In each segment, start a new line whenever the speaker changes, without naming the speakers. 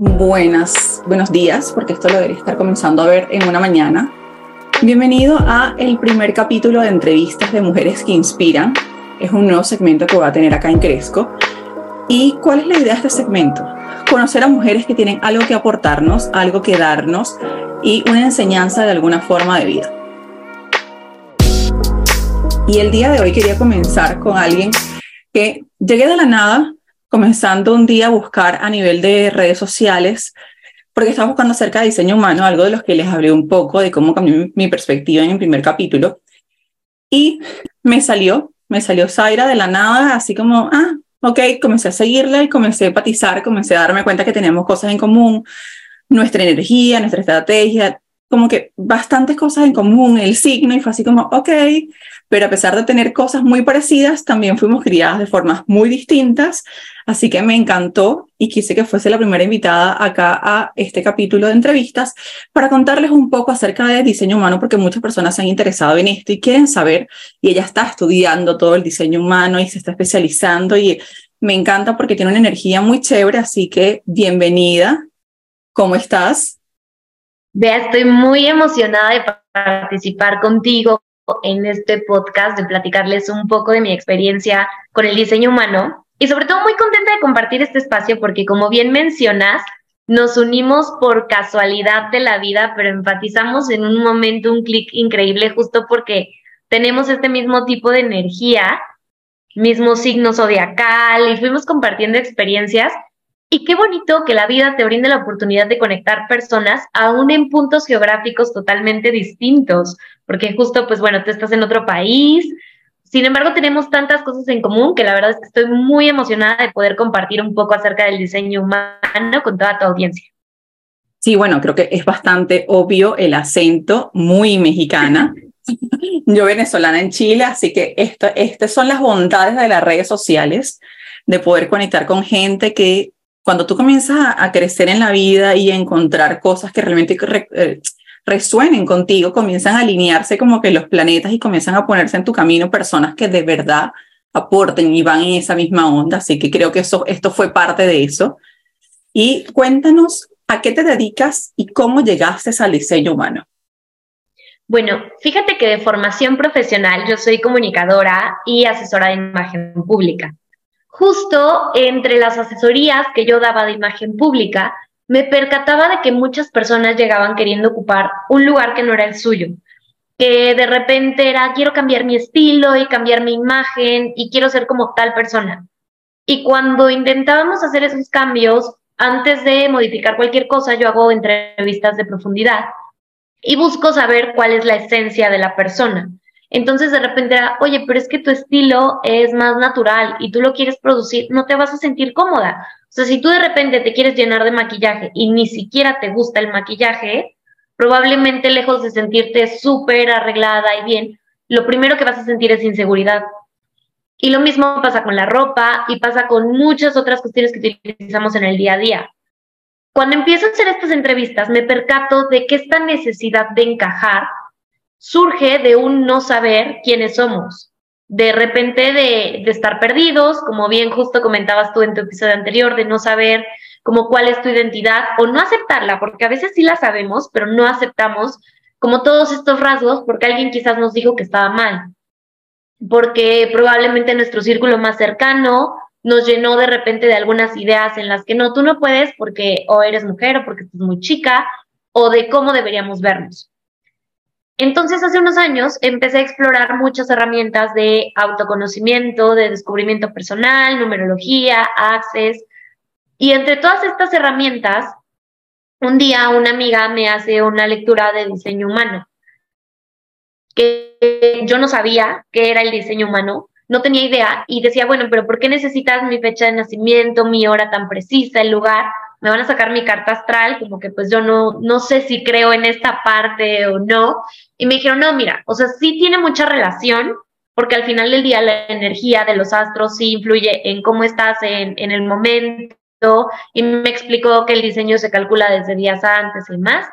Buenas, buenos días, porque esto lo debería estar comenzando a ver en una mañana. Bienvenido a el primer capítulo de entrevistas de mujeres que inspiran. Es un nuevo segmento que voy a tener acá en Cresco. ¿Y cuál es la idea de este segmento? Conocer a mujeres que tienen algo que aportarnos, algo que darnos y una enseñanza de alguna forma de vida. Y el día de hoy quería comenzar con alguien que llegué de la nada, comenzando un día a buscar a nivel de redes sociales, porque estaba buscando acerca de diseño humano, algo de los que les hablé un poco, de cómo cambió mi perspectiva en el primer capítulo. Y me salió, me salió Zaira de la nada, así como, ah, ok, comencé a seguirla y comencé a empatizar, comencé a darme cuenta que tenemos cosas en común, nuestra energía, nuestra estrategia, como que bastantes cosas en común, el signo, y fue así como, ok, pero a pesar de tener cosas muy parecidas, también fuimos criadas de formas muy distintas, así que me encantó y quise que fuese la primera invitada acá a este capítulo de entrevistas para contarles un poco acerca de diseño humano, porque muchas personas se han interesado en esto y quieren saber, y ella está estudiando todo el diseño humano y se está especializando y me encanta porque tiene una energía muy chévere, así que bienvenida. ¿Cómo estás?
Vea, estoy muy emocionada de participar contigo en este podcast, de platicarles un poco de mi experiencia con el diseño humano. Y sobre todo muy contenta de compartir este espacio porque como bien mencionas, nos unimos por casualidad de la vida, pero enfatizamos en un momento un clic increíble justo porque tenemos este mismo tipo de energía, mismo signo zodiacal y fuimos compartiendo experiencias y qué bonito que la vida te brinde la oportunidad de conectar personas aún en puntos geográficos totalmente distintos, porque justo, pues bueno, tú estás en otro país. Sin embargo, tenemos tantas cosas en común que la verdad es que estoy muy emocionada de poder compartir un poco acerca del diseño humano con toda tu audiencia.
Sí, bueno, creo que es bastante obvio el acento, muy mexicana. Yo venezolana en Chile, así que estas son las bondades de las redes sociales, de poder conectar con gente que cuando tú comienzas a, crecer en la vida y a encontrar cosas que realmente eh, resuenen contigo, comienzan a alinearse como que los planetas y comienzan a ponerse en tu camino personas que de verdad aporten y van en esa misma onda. Así que creo que eso, esto fue parte de eso. Y cuéntanos a qué te dedicas y cómo llegaste al diseño humano.
Bueno, fíjate que de formación profesional yo soy comunicadora y asesora de imagen pública. Justo entre las asesorías que yo daba de imagen pública, me percataba de que muchas personas llegaban queriendo ocupar un lugar que no era el suyo, que de repente era, quiero cambiar mi estilo y cambiar mi imagen y quiero ser como tal persona. Y cuando intentábamos hacer esos cambios, antes de modificar cualquier cosa, yo hago entrevistas de profundidad y busco saber cuál es la esencia de la persona. Entonces de repente oye, pero es que tu estilo es más natural y tú lo quieres producir, no te vas a sentir cómoda. O sea, si tú de repente te quieres llenar de maquillaje y ni siquiera te gusta el maquillaje, probablemente lejos de sentirte súper arreglada y bien, lo primero que vas a sentir es inseguridad. Y lo mismo pasa con la ropa y pasa con muchas otras cuestiones que utilizamos en el día a día. Cuando empiezo a hacer estas entrevistas, me percato de que esta necesidad de encajar surge de un no saber quiénes somos, de repente de, estar perdidos, como bien justo comentabas tú en tu episodio anterior, de no saber como cuál es tu identidad o no aceptarla, porque a veces sí la sabemos, pero no aceptamos como todos estos rasgos porque alguien quizás nos dijo que estaba mal, porque probablemente nuestro círculo más cercano nos llenó de repente de algunas ideas en las que no, tú no puedes porque o eres mujer o porque estás muy chica o de cómo deberíamos vernos. Entonces, hace unos años empecé a explorar muchas herramientas de autoconocimiento, de descubrimiento personal, numerología, access. Y entre todas estas herramientas, un día una amiga me hace una lectura de diseño humano, que yo no sabía qué era el diseño humano, no tenía idea y decía, bueno, pero ¿por qué necesitas mi fecha de nacimiento, mi hora tan precisa, el lugar? Me van a sacar mi carta astral, como que pues yo no, no sé si creo en esta parte o no. Y me dijeron, no, mira, o sea, sí tiene mucha relación, porque al final del día la energía de los astros sí influye en cómo estás en, en el momento. Y me explicó que el diseño se calcula desde días antes y más.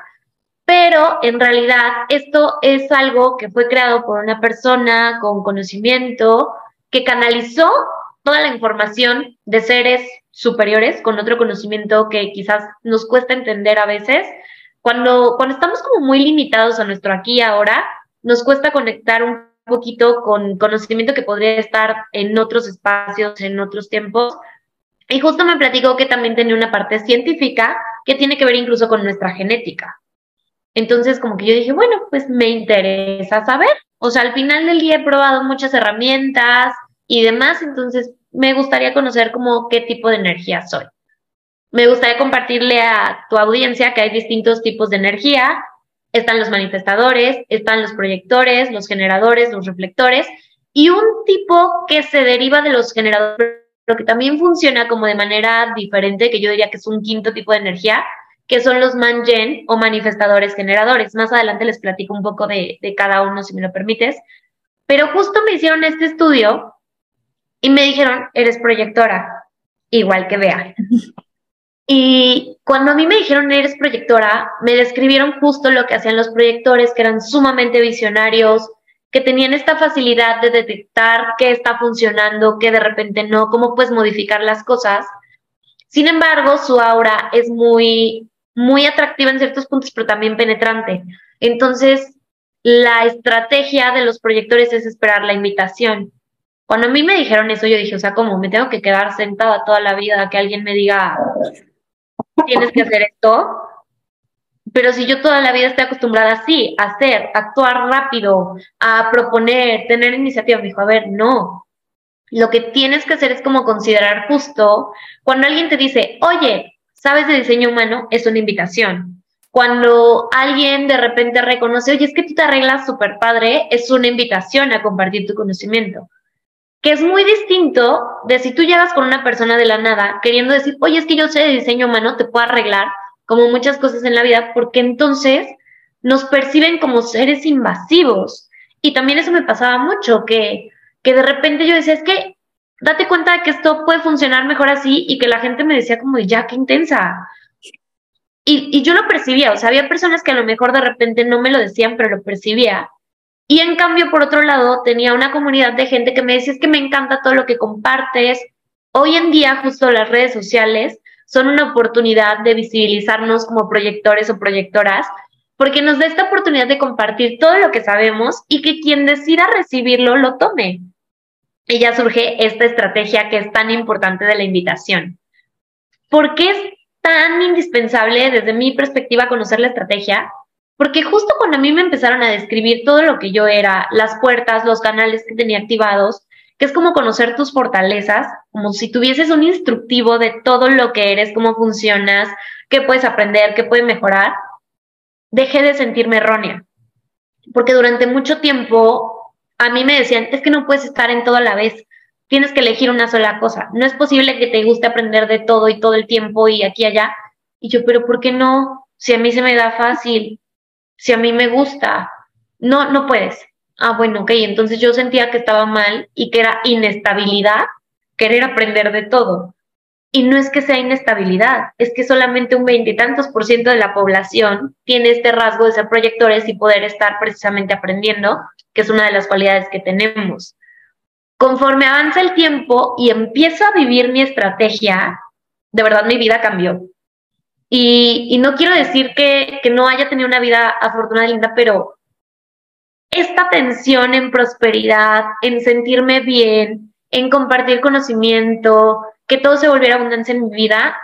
Pero en realidad esto es algo que fue creado por una persona con conocimiento que canalizó toda la información de seres superiores con otro conocimiento que quizás nos cuesta entender a veces. Cuando, cuando estamos como muy limitados a nuestro aquí y ahora, nos cuesta conectar un poquito con conocimiento que podría estar en otros espacios, en otros tiempos. Y justo me platicó que también tenía una parte científica que tiene que ver incluso con nuestra genética. Entonces, como que yo dije, bueno, pues me interesa saber. O sea, al final del día he probado muchas herramientas y demás, entonces me gustaría conocer como qué tipo de energía soy. Me gustaría compartirle a tu audiencia que hay distintos tipos de energía. Están los manifestadores, están los proyectores, los generadores, los reflectores y un tipo que se deriva de los generadores, pero que también funciona como de manera diferente, que yo diría que es un quinto tipo de energía, que son los mangen o manifestadores generadores. Más adelante les platico un poco de, de cada uno, si me lo permites. Pero justo me hicieron este estudio y me dijeron, eres proyectora, igual que Bea. Y cuando a mí me dijeron, eres proyectora, me describieron justo lo que hacían los proyectores, que eran sumamente visionarios, que tenían esta facilidad de detectar qué está funcionando, qué de repente no, cómo puedes modificar las cosas. Sin embargo, su aura es muy muy atractiva en ciertos puntos, pero también penetrante. Entonces, la estrategia de los proyectores es esperar la invitación. Cuando a mí me dijeron eso, yo dije, o sea, ¿cómo? ¿Me tengo que quedar sentada toda la vida que alguien me diga, tienes que hacer esto? Pero si yo toda la vida estoy acostumbrada así, a hacer, actuar rápido, a proponer, tener iniciativa, me dijo, a ver, no. Lo que tienes que hacer es como considerar justo cuando alguien te dice, oye, sabes de diseño humano, es una invitación. Cuando alguien de repente reconoce, oye, es que tú te arreglas súper padre, es una invitación a compartir tu conocimiento. Que es muy distinto de si tú llegas con una persona de la nada queriendo decir, oye, es que yo sé de diseño humano, te puedo arreglar, como muchas cosas en la vida, porque entonces nos perciben como seres invasivos. Y también eso me pasaba mucho, que, que de repente yo decía, es que date cuenta de que esto puede funcionar mejor así y que la gente me decía como, ya, qué intensa. Y, y, yo lo percibía, o sea, había personas que a lo mejor de repente no me lo decían, pero lo percibía. Y en cambio, por otro lado, tenía una comunidad de gente que me decía, es que me encanta todo lo que compartes. Hoy en día, justo las redes sociales son una oportunidad de visibilizarnos como proyectores o proyectoras, porque nos da esta oportunidad de compartir todo lo que sabemos y que quien decida recibirlo lo tome y ya surge esta estrategia que es tan importante de la invitación. ¿Por qué es tan indispensable desde mi perspectiva conocer la estrategia? Porque justo cuando a mí me empezaron a describir todo lo que yo era, las puertas, los canales que tenía activados, que es como conocer tus fortalezas, como si tuvieses un instructivo de todo lo que eres, cómo funcionas, qué puedes aprender, qué puedes mejorar, dejé de sentirme errónea. Porque durante mucho tiempo a mí me decían, es que no puedes estar en todo a la vez, tienes que elegir una sola cosa. No es posible que te guste aprender de todo y todo el tiempo y aquí y allá. Y yo, pero ¿por qué no? Si a mí se me da fácil, si a mí me gusta, no, no puedes. Ah, bueno, ok, entonces yo sentía que estaba mal y que era inestabilidad querer aprender de todo. Y no es que sea inestabilidad, es que solamente un veintitantos por ciento de la población tiene este rasgo de ser proyectores y poder estar precisamente aprendiendo, que es una de las cualidades que tenemos. Conforme avanza el tiempo y empiezo a vivir mi estrategia, de verdad mi vida cambió. Y, no quiero decir que, no haya tenido una vida afortunada y linda, pero esta tensión en prosperidad, en sentirme bien, en compartir conocimiento, que todo se volviera abundancia en mi vida,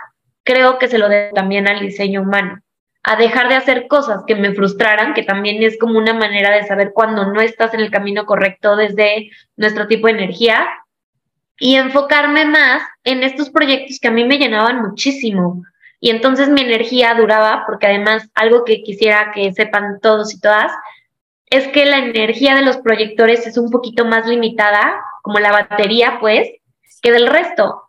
creo que se lo debo también al diseño humano, a dejar de hacer cosas que me frustraran, que también es como una manera de saber cuando no estás en el camino correcto desde nuestro tipo de energía, y enfocarme más en estos proyectos que a mí me llenaban muchísimo. Y entonces mi energía duraba, porque además algo que quisiera que sepan todos y todas, es que la energía de los proyectores es un poquito más limitada, como la batería, pues, que del resto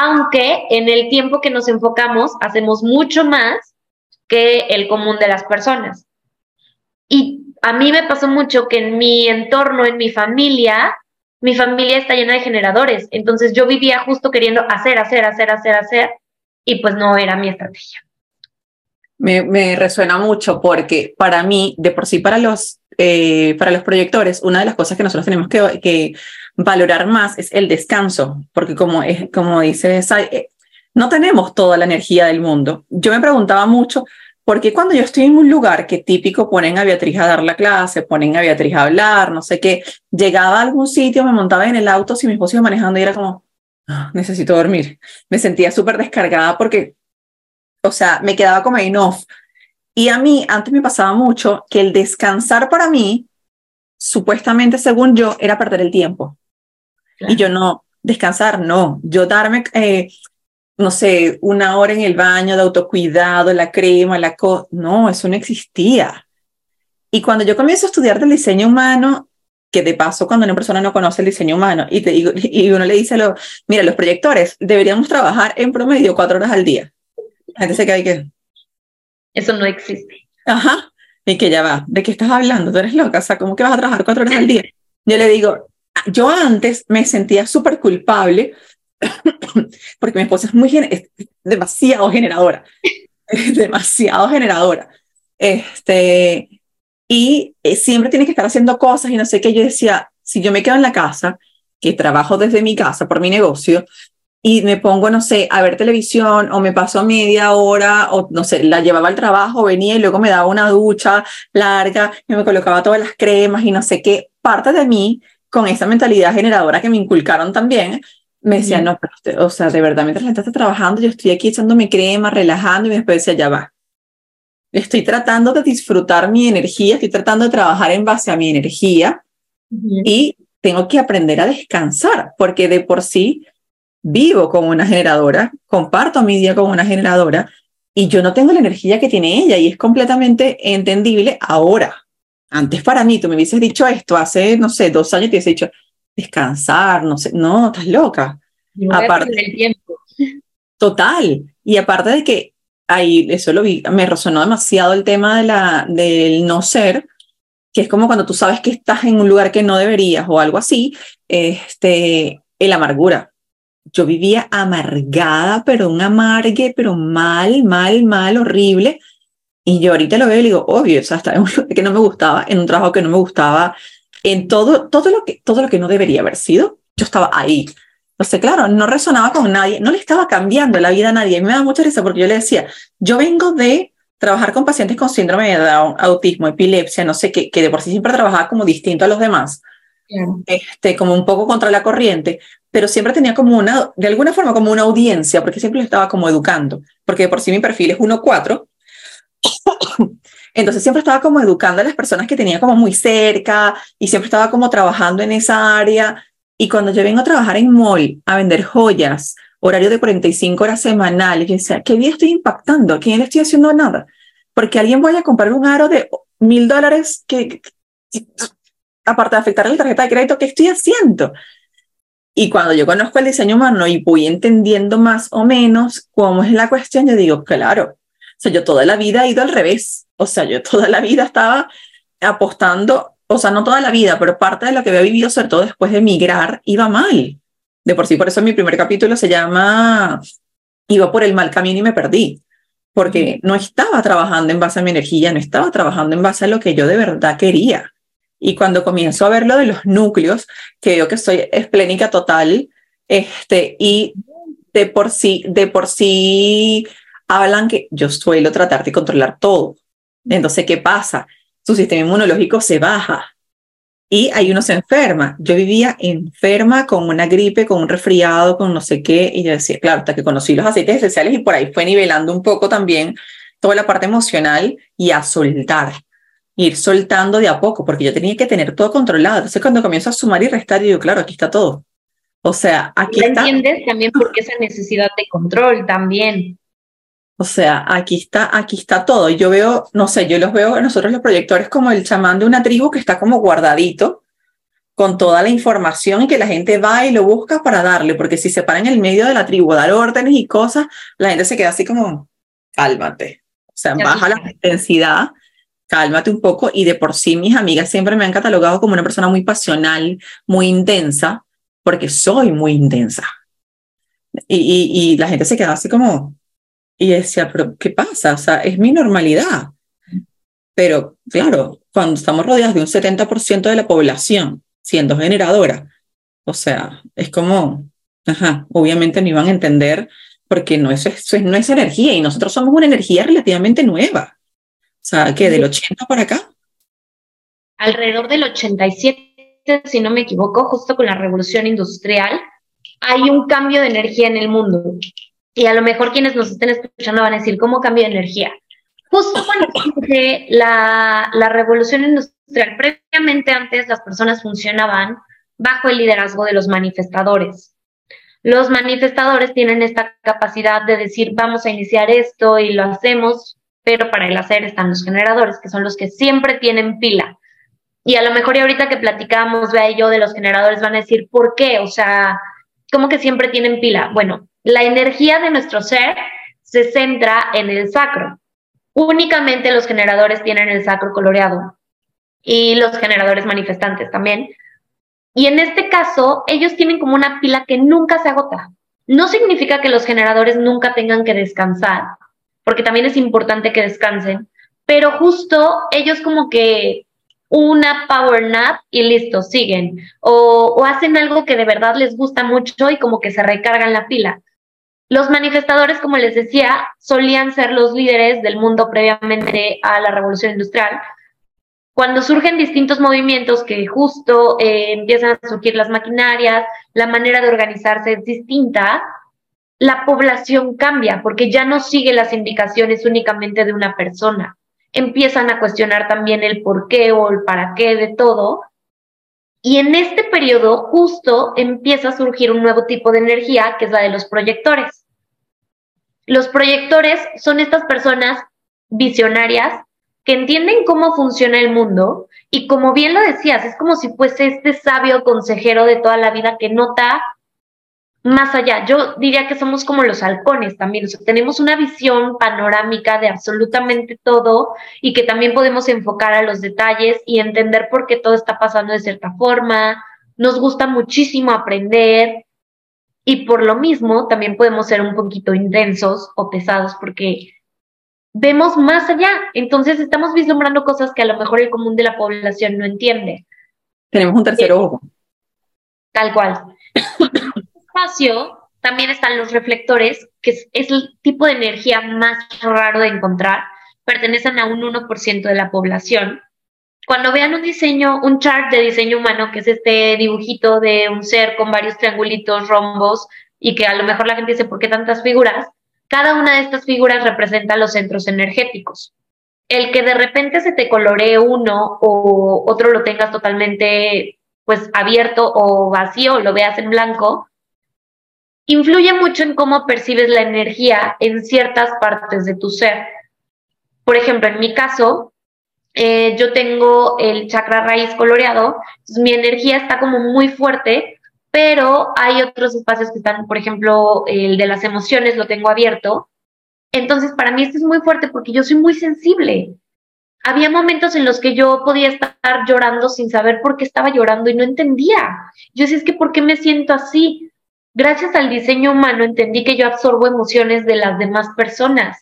aunque en el tiempo que nos enfocamos hacemos mucho más que el común de las personas. Y a mí me pasó mucho que en mi entorno, en mi familia, mi familia está llena de generadores, entonces yo vivía justo queriendo hacer, hacer, hacer, hacer, hacer, y pues no era mi estrategia.
Me, resuena mucho porque para mí, de por sí, para los, eh, para los proyectores, una de las cosas que nosotros tenemos que, valorar más es el descanso, porque como, como dice eh, no tenemos toda la energía del mundo. Yo me preguntaba mucho, ¿por qué cuando yo estoy en un lugar que típico ponen a Beatriz a dar la clase, ponen a Beatriz a hablar, no sé qué, llegaba a algún sitio, me montaba en el auto, si mi esposo iba manejando y era como, necesito dormir. Me sentía súper descargada porque, o sea, me quedaba como en off. Y a mí antes me pasaba mucho que el descansar para mí, supuestamente según yo, era perder el tiempo. Y yo no, descansar, no, yo darme, eh, no sé, una hora en el baño de autocuidado, la crema, la co, no, eso no existía. Y cuando yo comienzo a estudiar del diseño humano, que de paso cuando una persona no conoce el diseño humano y, te digo, y uno le dice, lo, mira, los proyectores deberíamos trabajar en promedio cuatro horas al día. La gente se cae que...
Eso no existe.
Ajá. Y que ya va, ¿de qué estás hablando? Tú eres loca, o sea, ¿cómo que vas a trabajar cuatro horas al día? Yo le digo, yo antes me sentía súper culpable porque mi esposa es muy es demasiado generadora, es demasiado generadora. Este, y eh, siempre tiene que estar haciendo cosas y no sé qué. Yo decía, si yo me quedo en la casa, que trabajo desde mi casa por mi negocio, y me pongo, no sé, a ver televisión o me paso media hora o no sé, la llevaba al trabajo, venía y luego me daba una ducha larga y me colocaba todas las cremas y no sé qué. Parte de mí con esa mentalidad generadora que me inculcaron también, me decía, no, pero o sea, de verdad, mientras la gente está trabajando, yo estoy aquí echándome crema, relajando, y después decía, ya va. Estoy tratando de disfrutar mi energía, estoy tratando de trabajar en base a mi energía y tengo que aprender a descansar, porque de por sí vivo como una generadora, comparto mi día como una generadora y yo no tengo la energía que tiene ella y es completamente entendible ahora. Antes para mí, tú me hubieses dicho esto hace, no sé, dos años, te hubiese dicho, descansar, no sé, no, estás loca.
aparte del tiempo.
Total. Y aparte de que ahí, eso lo vi, me resonó demasiado el tema de la, del no ser, que es como cuando tú sabes que estás en un lugar que no deberías o algo así, este, el amargura. Yo vivía amargada, pero un amargue, pero mal, mal, mal, horrible. Y yo ahorita lo veo y digo, obvio, o sea, estaba en un lugar que no me gustaba, en un trabajo que no me gustaba, en todo, todo, lo que, todo lo que no debería haber sido, yo estaba ahí. O sea, claro, no resonaba con nadie, no le estaba cambiando la vida a nadie. Y me da mucha risa porque yo le decía, yo vengo de trabajar con pacientes con síndrome de Down, autismo, epilepsia, no sé, qué, que de por sí siempre trabajaba como distinto a los demás, este, como un poco contra la corriente, pero siempre tenía como una, de alguna forma, como una audiencia, porque siempre lo estaba como educando, porque de por sí mi perfil es 1-4, entonces siempre estaba como educando a las personas que tenía como muy cerca y siempre estaba como trabajando en esa área. Y cuando yo vengo a trabajar en mall, a vender joyas, horario de 45 horas semanales, yo decía, ¿qué día estoy impactando? ¿A quién le estoy haciendo nada? Porque alguien vaya a comprar un aro de mil dólares que, aparte de afectar la tarjeta de crédito, ¿qué estoy haciendo? Y cuando yo conozco el diseño humano y voy entendiendo más o menos cómo es la cuestión, yo digo, claro, o sea, yo toda la vida he ido al revés. O sea, yo toda la vida estaba apostando, o sea, no toda la vida, pero parte de lo que había vivido, sobre todo después de migrar, iba mal. De por sí, por eso mi primer capítulo se llama Iba por el mal camino y me perdí. Porque no estaba trabajando en base a mi energía, no estaba trabajando en base a lo que yo de verdad quería. Y cuando comienzo a ver lo de los núcleos, que veo que soy esplénica total, este, y de por sí, de por sí hablan que yo suelo tratar de controlar todo. Entonces, ¿qué pasa? Su sistema inmunológico se baja y ahí uno se enferma. Yo vivía enferma con una gripe, con un resfriado, con no sé qué, y yo decía, claro, hasta que conocí los aceites esenciales y por ahí fue nivelando un poco también toda la parte emocional y a soltar, ir soltando de a poco, porque yo tenía que tener todo controlado. Entonces, cuando comienzo a sumar y restar, yo digo, claro, aquí está todo. O sea, aquí está.
entiendes también por qué esa necesidad de control también.
O sea, aquí está, aquí está todo. Yo veo, no sé, yo los veo nosotros los proyectores como el chamán de una tribu que está como guardadito con toda la información y que la gente va y lo busca para darle, porque si se para en el medio de la tribu dar órdenes y cosas, la gente se queda así como, cálmate. O sea, baja la intensidad, cálmate un poco y de por sí mis amigas siempre me han catalogado como una persona muy pasional, muy intensa, porque soy muy intensa. Y, y, y la gente se queda así como, y decía, pero ¿qué pasa? O sea, es mi normalidad. Pero claro, cuando estamos rodeados de un 70% de la población siendo generadora, o sea, es como, ajá, obviamente no iban a entender porque no es, eso no es energía y nosotros somos una energía relativamente nueva. O sea, que del 80 para acá.
Alrededor del 87, si no me equivoco, justo con la revolución industrial, hay un cambio de energía en el mundo. Y a lo mejor quienes nos estén escuchando van a decir, ¿cómo cambio de energía? Justo cuando la, la revolución industrial, previamente antes las personas funcionaban bajo el liderazgo de los manifestadores. Los manifestadores tienen esta capacidad de decir, vamos a iniciar esto y lo hacemos, pero para el hacer están los generadores, que son los que siempre tienen pila. Y a lo mejor y ahorita que platicamos, vea yo, de los generadores, van a decir, ¿por qué? O sea, ¿cómo que siempre tienen pila? Bueno, la energía de nuestro ser se centra en el sacro. Únicamente los generadores tienen el sacro coloreado y los generadores manifestantes también. Y en este caso, ellos tienen como una pila que nunca se agota. No significa que los generadores nunca tengan que descansar, porque también es importante que descansen, pero justo ellos como que una power nap y listo, siguen. O, hacen algo que de verdad les gusta mucho y como que se recargan la pila. Los manifestadores, como les decía, solían ser los líderes del mundo previamente a la revolución industrial, cuando surgen distintos movimientos que justo eh, empiezan a surgir las maquinarias, la manera de organizarse es distinta, la población cambia porque ya no sigue las indicaciones únicamente de una persona. Empiezan a cuestionar también el por qué o el para qué de todo. Y en este periodo justo empieza a surgir un nuevo tipo de energía que es la de los proyectores. Los proyectores son estas personas visionarias que entienden cómo funciona el mundo y como bien lo decías, es como si fuese este sabio consejero de toda la vida que nota más allá. Yo diría que somos como los halcones también, tenemos una visión panorámica de absolutamente todo y que también podemos enfocar a los detalles y entender por qué todo está pasando de cierta forma. Nos gusta muchísimo aprender y por lo mismo también podemos ser un poquito intensos o pesados porque vemos más allá. Entonces estamos vislumbrando cosas que a lo mejor el común de la población no entiende.
Tenemos un tercer ojo.
Tal cual. en este espacio también están los reflectores, que es, el tipo de energía más raro de encontrar. Pertenecen a un 1% de la población. Cuando vean un diseño, un chart de diseño humano, que es este dibujito de un ser con varios triangulitos, rombos, y que a lo mejor la gente dice, ¿por qué tantas figuras? Cada una de estas figuras representa los centros energéticos. El que de repente se te coloree uno o otro lo tengas totalmente pues abierto o vacío, lo veas en blanco, influye mucho en cómo percibes la energía en ciertas partes de tu ser. Por ejemplo, en mi caso, eh, yo tengo el chakra raíz coloreado, mi energía está como muy fuerte pero hay otros espacios que están, por ejemplo, el de las emociones lo tengo abierto. Entonces, para mí esto es muy fuerte porque yo soy muy sensible. Había momentos en los que yo podía estar llorando sin saber por qué estaba llorando y no entendía. Yo decía, es que ¿por qué me siento así? Gracias al diseño humano entendí que yo absorbo emociones de las demás personas,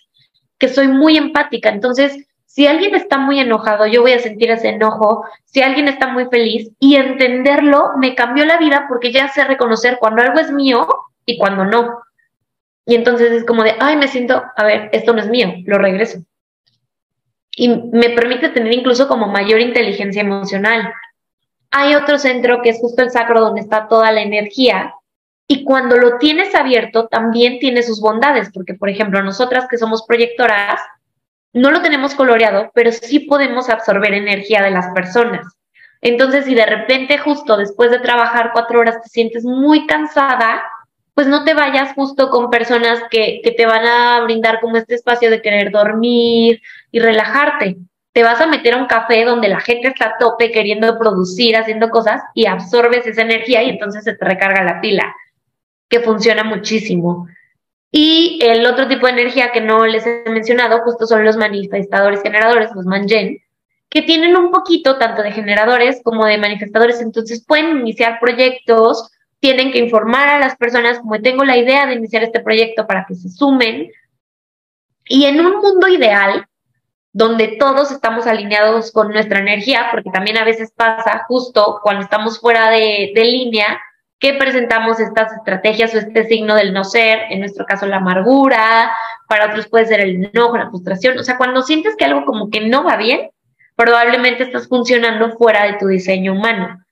que soy muy empática. Entonces, si alguien está muy enojado, yo voy a sentir ese enojo. Si alguien está muy feliz y entenderlo me cambió la vida porque ya sé reconocer cuando algo es mío y cuando no. Y entonces es como de, ay, me siento, a ver, esto no es mío, lo regreso. Y me permite tener incluso como mayor inteligencia emocional. Hay otro centro que es justo el sacro donde está toda la energía. Y cuando lo tienes abierto, también tiene sus bondades, porque por ejemplo, nosotras que somos proyectoras, no lo tenemos coloreado, pero sí podemos absorber energía de las personas. Entonces, si de repente justo después de trabajar cuatro horas te sientes muy cansada, pues no te vayas justo con personas que, que te van a brindar como este espacio de querer dormir y relajarte. Te vas a meter a un café donde la gente está a tope queriendo producir, haciendo cosas y absorbes esa energía y entonces se te recarga la pila, que funciona muchísimo. Y el otro tipo de energía que no les he mencionado, justo son los manifestadores generadores, los manjen, que tienen un poquito tanto de generadores como de manifestadores, entonces pueden iniciar proyectos, tienen que informar a las personas como tengo la idea de iniciar este proyecto para que se sumen. Y en un mundo ideal, donde todos estamos alineados con nuestra energía, porque también a veces pasa justo cuando estamos fuera de, de línea, que presentamos estas estrategias o este signo del no ser, en nuestro caso la amargura, para otros puede ser el enojo, la frustración, o sea, cuando sientes que algo como que no va bien, probablemente estás funcionando fuera de tu diseño humano.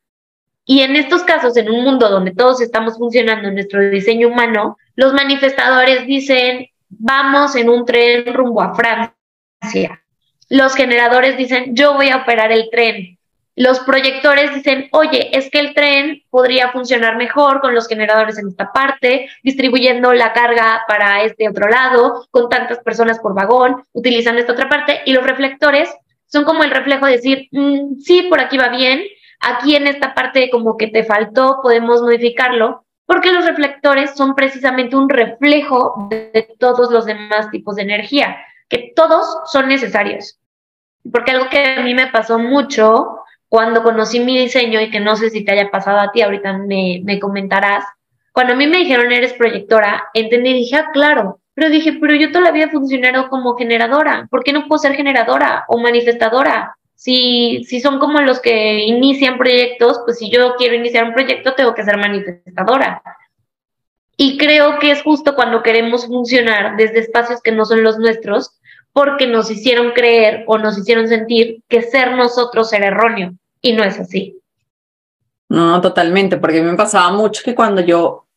Y en estos casos, en un mundo donde todos estamos funcionando en nuestro diseño humano, los manifestadores dicen, vamos en un tren rumbo a Francia. Los generadores dicen, yo voy a operar el tren. Los proyectores dicen, oye, es que el tren podría funcionar mejor con los generadores en esta parte, distribuyendo la carga para este otro lado, con tantas personas por vagón, utilizando esta otra parte. Y los reflectores son como el reflejo de decir, mm, sí, por aquí va bien, aquí en esta parte como que te faltó, podemos modificarlo, porque los reflectores son precisamente un reflejo de todos los demás tipos de energía, que todos son necesarios. Porque algo que a mí me pasó mucho cuando conocí mi diseño y que no sé si te haya pasado a ti, ahorita me, me comentarás, cuando a mí me dijeron eres proyectora, entendí y dije, ah, claro, pero dije, pero yo todavía funcionado como generadora, ¿por qué no puedo ser generadora o manifestadora? Si, si son como los que inician proyectos, pues si yo quiero iniciar un proyecto, tengo que ser manifestadora. Y creo que es justo cuando queremos funcionar desde espacios que no son los nuestros, porque nos hicieron creer o nos hicieron sentir que ser nosotros era erróneo. Y no es así.
No, totalmente, porque me pasaba mucho que cuando yo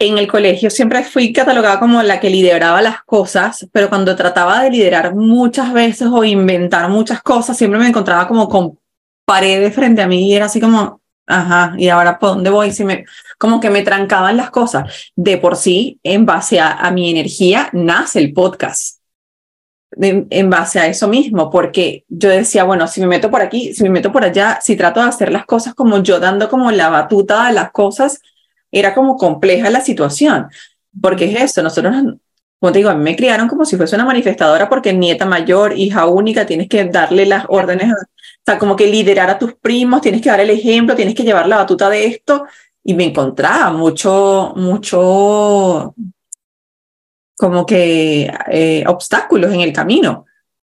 en el colegio siempre fui catalogada como la que lideraba las cosas, pero cuando trataba de liderar muchas veces o inventar muchas cosas, siempre me encontraba como con paredes frente a mí y era así como, ajá, ¿y ahora por dónde voy? Si me, como que me trancaban las cosas. De por sí, en base a, mi energía, nace el podcast. En, base a eso mismo, porque yo decía, bueno, si me meto por aquí, si me meto por allá, si trato de hacer las cosas como yo, dando como la batuta de las cosas, era como compleja la situación, porque es eso, nosotros, como te digo, a mí me criaron como si fuese una manifestadora porque nieta mayor, hija única, tienes que darle las órdenes, o sea, como que liderar a tus primos, tienes que dar el ejemplo, tienes que llevar la batuta de esto, y me encontraba mucho, mucho, como que eh, obstáculos en el camino,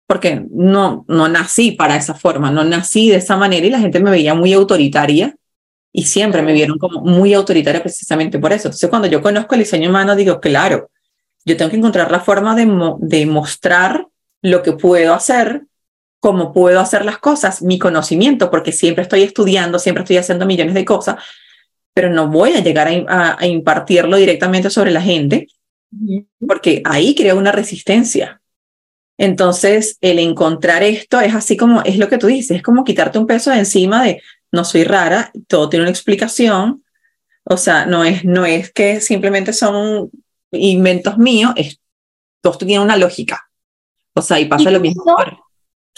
porque no, no nací para esa forma, no nací de esa manera y la gente me veía muy autoritaria y siempre me vieron como muy autoritaria precisamente por eso. Entonces, cuando yo conozco el diseño humano, digo, claro, yo tengo que encontrar la forma de, de mostrar lo que puedo hacer, cómo puedo hacer las cosas, mi conocimiento, porque siempre estoy estudiando, siempre estoy haciendo millones de cosas, pero no voy a llegar a, a impartirlo directamente sobre la gente, porque ahí creo una resistencia. Entonces, el encontrar esto es así como, es lo que tú dices, es como quitarte un peso de encima de, no soy rara, todo tiene una explicación. O sea, no es, no es que simplemente son inventos míos, es, todo tiene una lógica. O sea, y pasa lo mismo.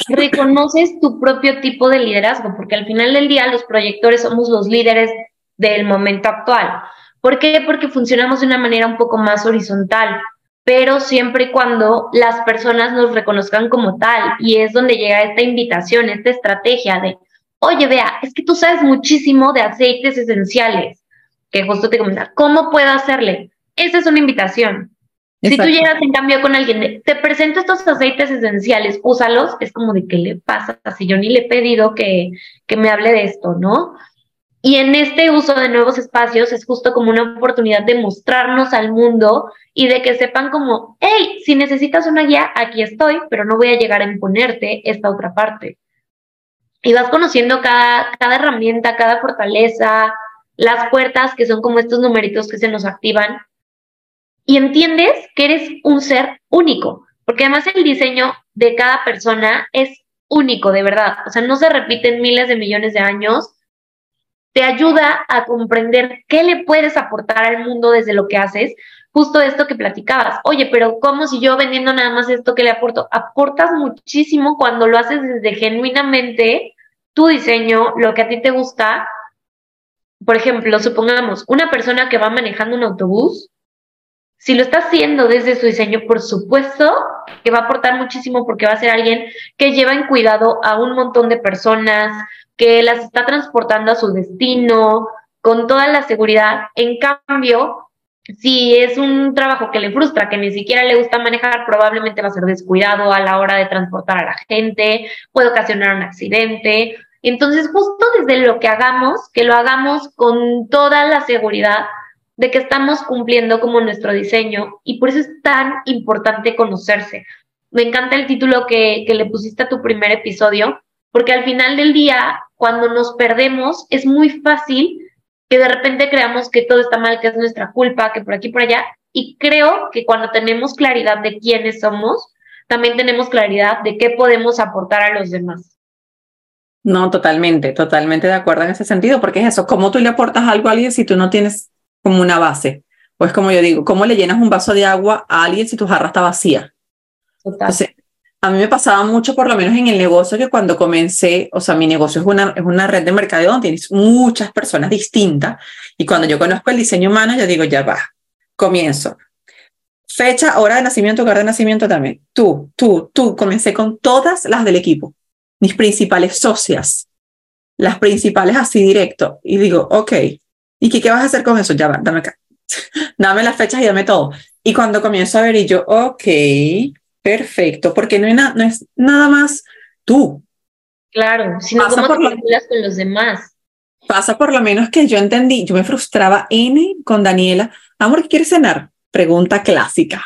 Reconoces tu propio tipo de liderazgo, porque al final del día los proyectores somos los líderes del momento actual. ¿Por qué? Porque funcionamos de una manera un poco más horizontal, pero siempre y cuando las personas nos reconozcan como tal, y es donde llega esta invitación, esta estrategia de oye, vea, es que tú sabes muchísimo de aceites esenciales, que justo te comentaba, ¿cómo puedo hacerle? Esa es una invitación. Si tú llegas en cambio con alguien, te presento estos aceites esenciales, úsalos, es como de qué le pasa, si yo ni le he pedido que, que me hable de esto, ¿no? Y en este uso de nuevos espacios es justo como una oportunidad de mostrarnos al mundo y de que sepan como, hey, si necesitas una guía, aquí estoy, pero no voy a llegar a imponerte esta otra parte y vas conociendo cada, cada herramienta, cada fortaleza, las puertas que son como estos numeritos que se nos activan. Y entiendes que eres un ser único, porque además el diseño de cada persona es único, de verdad, o sea, no se repiten miles de millones de años, te ayuda a comprender qué le puedes aportar al mundo desde lo que haces, justo esto que platicabas, oye, pero ¿cómo si yo vendiendo nada más esto que le aporto? Aportas muchísimo cuando lo haces desde genuinamente tu diseño, lo que a ti te gusta. Por ejemplo, supongamos una persona que va manejando un autobús, si lo está haciendo desde su diseño, por supuesto que va a aportar muchísimo porque va a ser alguien que lleva en cuidado a un montón de personas, que las está transportando a su destino, con toda la seguridad. En cambio, si es un trabajo que le frustra, que ni siquiera le gusta manejar, probablemente va a ser descuidado a la hora de transportar a la gente, puede ocasionar un accidente. Entonces, justo desde lo que hagamos, que lo hagamos con toda la seguridad de que estamos cumpliendo como nuestro diseño y por eso es tan importante conocerse. Me encanta el título que, que le pusiste a tu primer episodio, porque al final del día, cuando nos perdemos, es muy fácil que de repente creamos que todo está mal, que es nuestra culpa, que por aquí, por allá. Y creo que cuando tenemos claridad de quiénes somos, también tenemos claridad de qué podemos aportar a los demás.
No, totalmente, totalmente de acuerdo en ese sentido, porque es eso, ¿cómo tú le aportas algo a alguien si tú no tienes como una base? Pues como yo digo, ¿cómo le llenas un vaso de agua a alguien si tu jarra está vacía? Total a mí me pasaba mucho, por lo menos en el negocio, que cuando comencé, o sea, mi negocio es una, es una red de mercadeo donde tienes muchas personas distintas. Y cuando yo conozco el diseño humano, yo digo, ya va, comienzo. Fecha, hora de nacimiento, lugar de nacimiento también. Tú, tú, tú. Comencé con todas las del equipo, mis principales socias, las principales así directo. Y digo, ok, ¿y qué, qué vas a hacer con eso? Ya va, dame acá. dame las fechas y dame todo. Y cuando comienzo a ver, y yo, ok, Perfecto, porque no, no es nada más tú.
Claro, sino cómo te vinculas con los demás.
Pasa por lo menos que yo entendí, yo me frustraba N con Daniela. Amor, ¿qué quieres cenar? Pregunta clásica.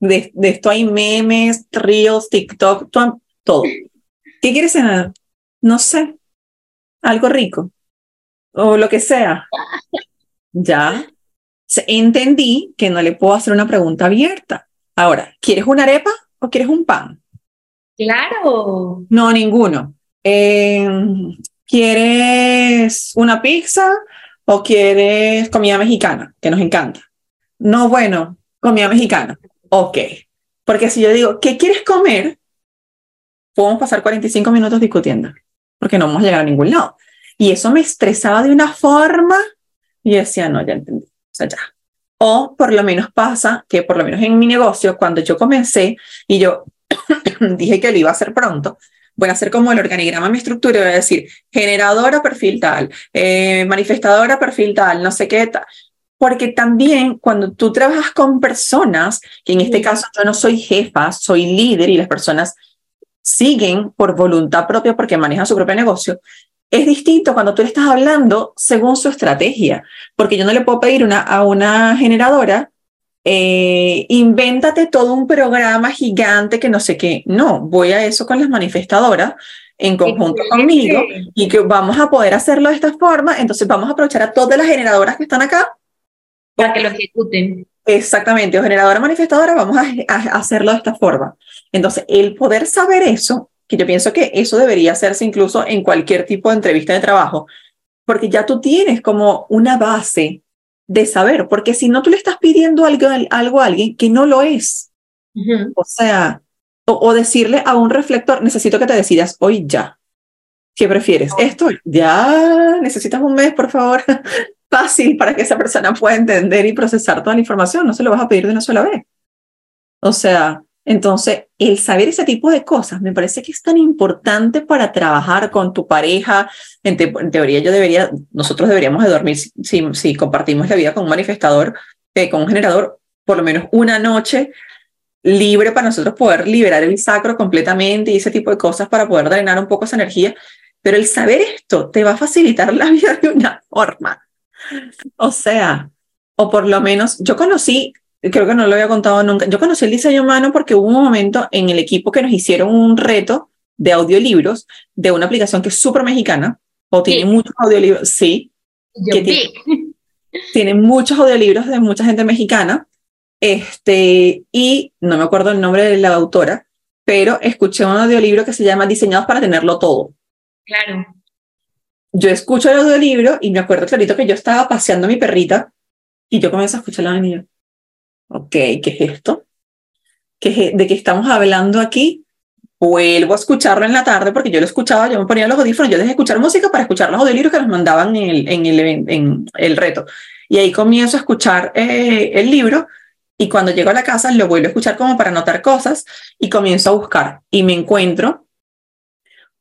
De, de esto hay memes, reels, TikTok, todo. ¿Qué quieres cenar? No sé. Algo rico. O lo que sea. Ya. Entendí que no le puedo hacer una pregunta abierta Ahora, ¿quieres una arepa o quieres un pan?
Claro.
No, ninguno. Eh, ¿Quieres una pizza o quieres comida mexicana, que nos encanta? No, bueno, comida mexicana. Ok. Porque si yo digo, ¿qué quieres comer? Podemos pasar 45 minutos discutiendo, porque no vamos a llegar a ningún lado. Y eso me estresaba de una forma y decía, no, ya entendí. O sea, ya, o por lo menos pasa que por lo menos en mi negocio, cuando yo comencé y yo dije que lo iba a hacer pronto, voy a hacer como el organigrama, mi estructura y voy a decir generadora perfil tal, eh, manifestadora perfil tal, no sé qué tal. Porque también cuando tú trabajas con personas, que en este caso yo no soy jefa, soy líder y las personas siguen por voluntad propia porque manejan su propio negocio, es distinto cuando tú le estás hablando según su estrategia, porque yo no le puedo pedir una, a una generadora, eh, invéntate todo un programa gigante que no sé qué. No, voy a eso con las manifestadoras en conjunto conmigo y que vamos a poder hacerlo de esta forma. Entonces vamos a aprovechar a todas las generadoras que están acá.
Para que lo ejecuten.
Exactamente, o generadora manifestadora, vamos a, a hacerlo de esta forma. Entonces, el poder saber eso que yo pienso que eso debería hacerse incluso en cualquier tipo de entrevista de trabajo, porque ya tú tienes como una base de saber, porque si no tú le estás pidiendo algo, algo a alguien que no lo es, o sea, o, decirle a un reflector, necesito que te decidas hoy ya. ¿Qué prefieres? Esto, ya necesitas un mes, por favor, fácil para que esa persona pueda entender y procesar toda la información, no se lo vas a pedir de una sola vez. O sea, entonces, el saber ese tipo de cosas me parece que es tan importante para trabajar con tu pareja. En, teoría, yo debería, nosotros deberíamos de dormir si, compartimos la vida con un manifestador, eh, con un generador, por lo menos una noche libre para nosotros poder liberar el sacro completamente y ese tipo de cosas para poder drenar un poco esa energía. Pero el saber esto te va a facilitar la vida de una forma. O sea, o por lo menos yo conocí creo que no lo había contado nunca. Yo conocí el diseño humano porque hubo un momento en el equipo que nos hicieron un reto de audiolibros de una aplicación que es súper mexicana, o tiene muchos audiolibros, sí, tiene, muchos audiolibros de mucha gente mexicana, este, y no me acuerdo el nombre de la autora, pero escuché un audiolibro que se llama Diseñados para tenerlo todo.
Claro.
Yo escucho el audiolibro y me acuerdo clarito que yo estaba paseando a mi perrita y yo comienzo a escuchar la y Ok, ¿qué es esto? ¿Qué ¿De qué estamos hablando aquí? Vuelvo a escucharlo en la tarde porque yo lo escuchaba, yo me ponía los audífonos, yo dejé de escuchar música para escuchar los audiolibros que nos mandaban en el, en el, en el reto. Y ahí comienzo a escuchar eh, el libro y cuando llego a la casa lo vuelvo a escuchar como para anotar cosas y comienzo a buscar y me encuentro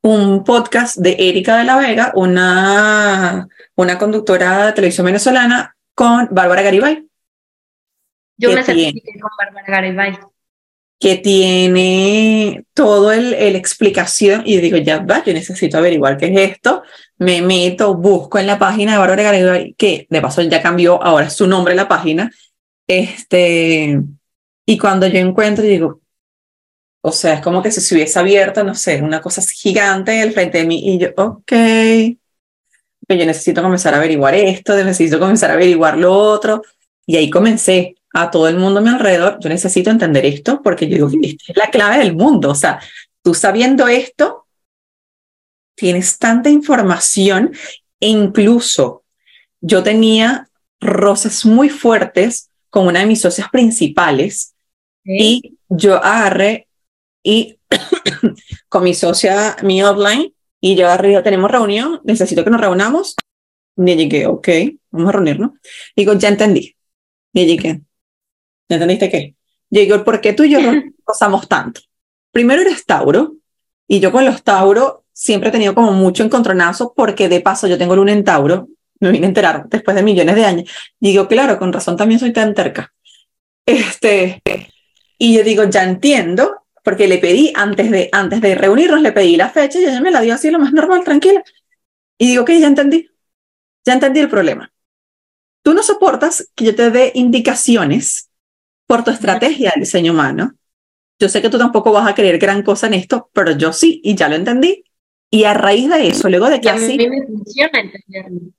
un podcast de Erika de la Vega, una, una conductora de televisión venezolana con Bárbara Garibay.
Yo me certifiqué con Bárbara Garibay.
que tiene todo el, el explicación y digo, ya va, yo necesito averiguar qué es esto, me meto, busco en la página de Bárbara Garay, que de paso ya cambió, ahora su nombre en la página, este, y cuando yo encuentro, digo, o sea, es como que si se hubiese abierto, no sé, una cosa gigante al frente de mí y yo, ok, yo necesito comenzar a averiguar esto, necesito comenzar a averiguar lo otro, y ahí comencé a todo el mundo a mi alrededor, yo necesito entender esto porque yo digo, esta es la clave del mundo. O sea, tú sabiendo esto, tienes tanta información e incluso yo tenía roces muy fuertes con una de mis socias principales y yo agarré y con mi socia, mi offline, y yo agarré, tenemos reunión, necesito que nos reunamos. Y llegué, ok, vamos a reunirnos. Digo, ya entendí. Y llegué, ¿Entendiste qué? Yo digo, ¿por qué tú y yo nos gozamos tanto? Primero eres Tauro, y yo con los Tauro siempre he tenido como mucho encontronazo, porque de paso yo tengo luna en Tauro, me vine a enterar después de millones de años. Y digo, claro, con razón también soy tan terca. Este, y yo digo, ya entiendo, porque le pedí antes de, antes de reunirnos, le pedí la fecha y ella me la dio así lo más normal, tranquila. Y digo, que ya entendí, ya entendí el problema. Tú no soportas que yo te dé indicaciones por tu estrategia de diseño humano. Yo sé que tú tampoco vas a querer gran cosa en esto, pero yo sí, y ya lo entendí. Y a raíz de eso, luego de casi...
A mí me funciona entenderlo.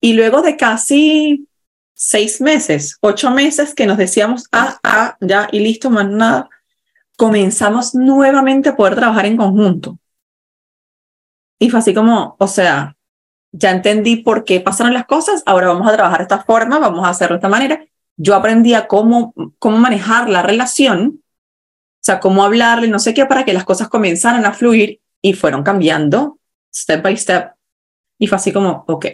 Y luego de casi seis meses, ocho meses que nos decíamos, ah, ah, ya, y listo, más nada, comenzamos nuevamente a poder trabajar en conjunto. Y fue así como, o sea, ya entendí por qué pasaron las cosas, ahora vamos a trabajar de esta forma, vamos a hacerlo de esta manera, yo aprendí a cómo, cómo manejar la relación, o sea, cómo hablarle, no sé qué, para que las cosas comenzaran a fluir y fueron cambiando step by step. Y fue así como, ok.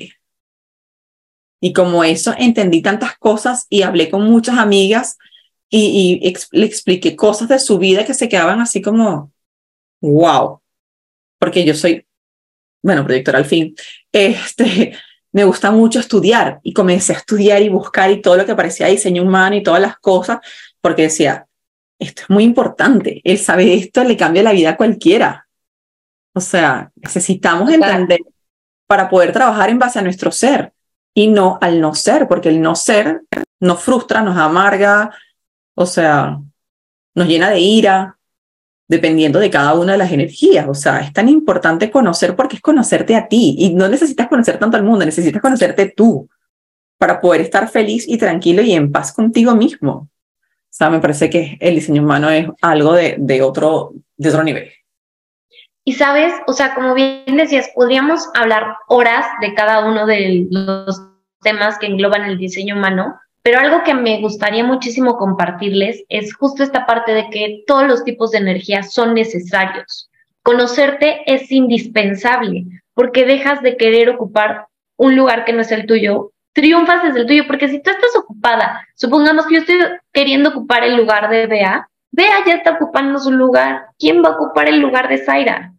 Y como eso, entendí tantas cosas y hablé con muchas amigas y, y le expliqué cosas de su vida que se quedaban así como, wow. Porque yo soy, bueno, proyector al fin, este, me gusta mucho estudiar y comencé a estudiar y buscar y todo lo que parecía diseño humano y todas las cosas, porque decía, esto es muy importante, el saber esto le cambia la vida a cualquiera. O sea, necesitamos entender para poder trabajar en base a nuestro ser y no al no ser, porque el no ser nos frustra, nos amarga, o sea, nos llena de ira, dependiendo de cada una de las energías. O sea, es tan importante conocer porque es conocerte a ti y no necesitas conocer tanto al mundo, necesitas conocerte tú para poder estar feliz y tranquilo y en paz contigo mismo. O sea, me parece que el diseño humano es algo de, otro, de otro nivel.
Y sabes, o sea, como bien decías, podríamos hablar horas de cada uno de los temas que engloban el diseño humano, pero algo que me gustaría muchísimo compartirles es justo esta parte de que todos los tipos de energía son necesarios. Conocerte es indispensable porque dejas de querer ocupar un lugar que no es el tuyo, triunfas desde el tuyo, porque si tú estás ocupada, supongamos que yo estoy queriendo ocupar el lugar de Bea, Bea ya está ocupando su lugar, ¿quién va a ocupar el lugar de Zaira?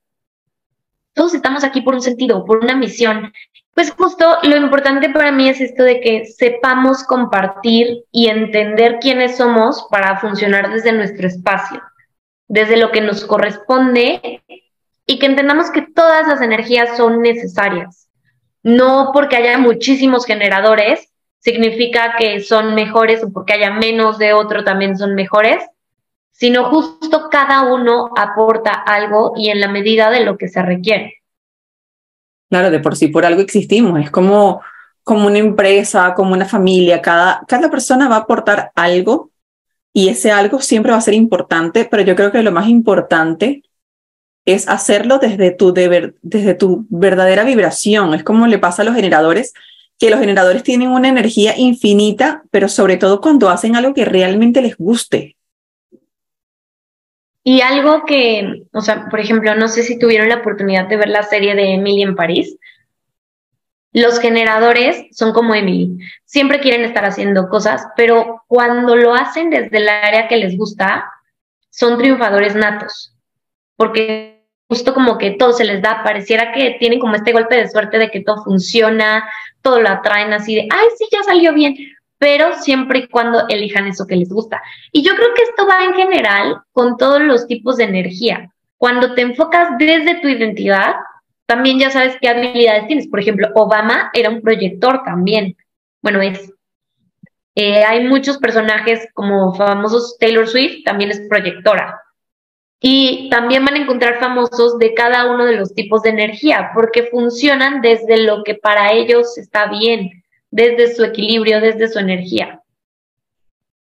Todos estamos aquí por un sentido, por una misión. Pues justo lo importante para mí es esto de que sepamos compartir y entender quiénes somos para funcionar desde nuestro espacio, desde lo que nos corresponde y que entendamos que todas las energías son necesarias. No porque haya muchísimos generadores significa que son mejores o porque haya menos de otro también son mejores, sino justo cada uno aporta algo y en la medida de lo que se requiere.
Claro, de por sí por algo existimos, es como, como una empresa, como una familia, cada, cada persona va a aportar algo y ese algo siempre va a ser importante, pero yo creo que lo más importante es hacerlo desde tu, desde tu verdadera vibración. Es como le pasa a los generadores, que los generadores tienen una energía infinita, pero sobre todo cuando hacen algo que realmente les guste.
Y algo que, o sea, por ejemplo, no sé si tuvieron la oportunidad de ver la serie de Emily en París. Los generadores son como Emily, siempre quieren estar haciendo cosas, pero cuando lo hacen desde el área que les gusta, son triunfadores natos, porque justo como que todo se les da, pareciera que tienen como este golpe de suerte de que todo funciona, todo lo atraen así de, ay, sí, ya salió bien, pero siempre y cuando elijan eso que les gusta. Y yo creo que esto va en general con todos los tipos de energía. Cuando te enfocas desde tu identidad, también ya sabes qué habilidades tienes. Por ejemplo, Obama era un proyector también. Bueno, es. Eh, hay muchos personajes como famosos Taylor Swift, también es proyectora. Y también van a encontrar famosos de cada uno de los tipos de energía, porque funcionan desde lo que para ellos está bien, desde su equilibrio, desde su energía.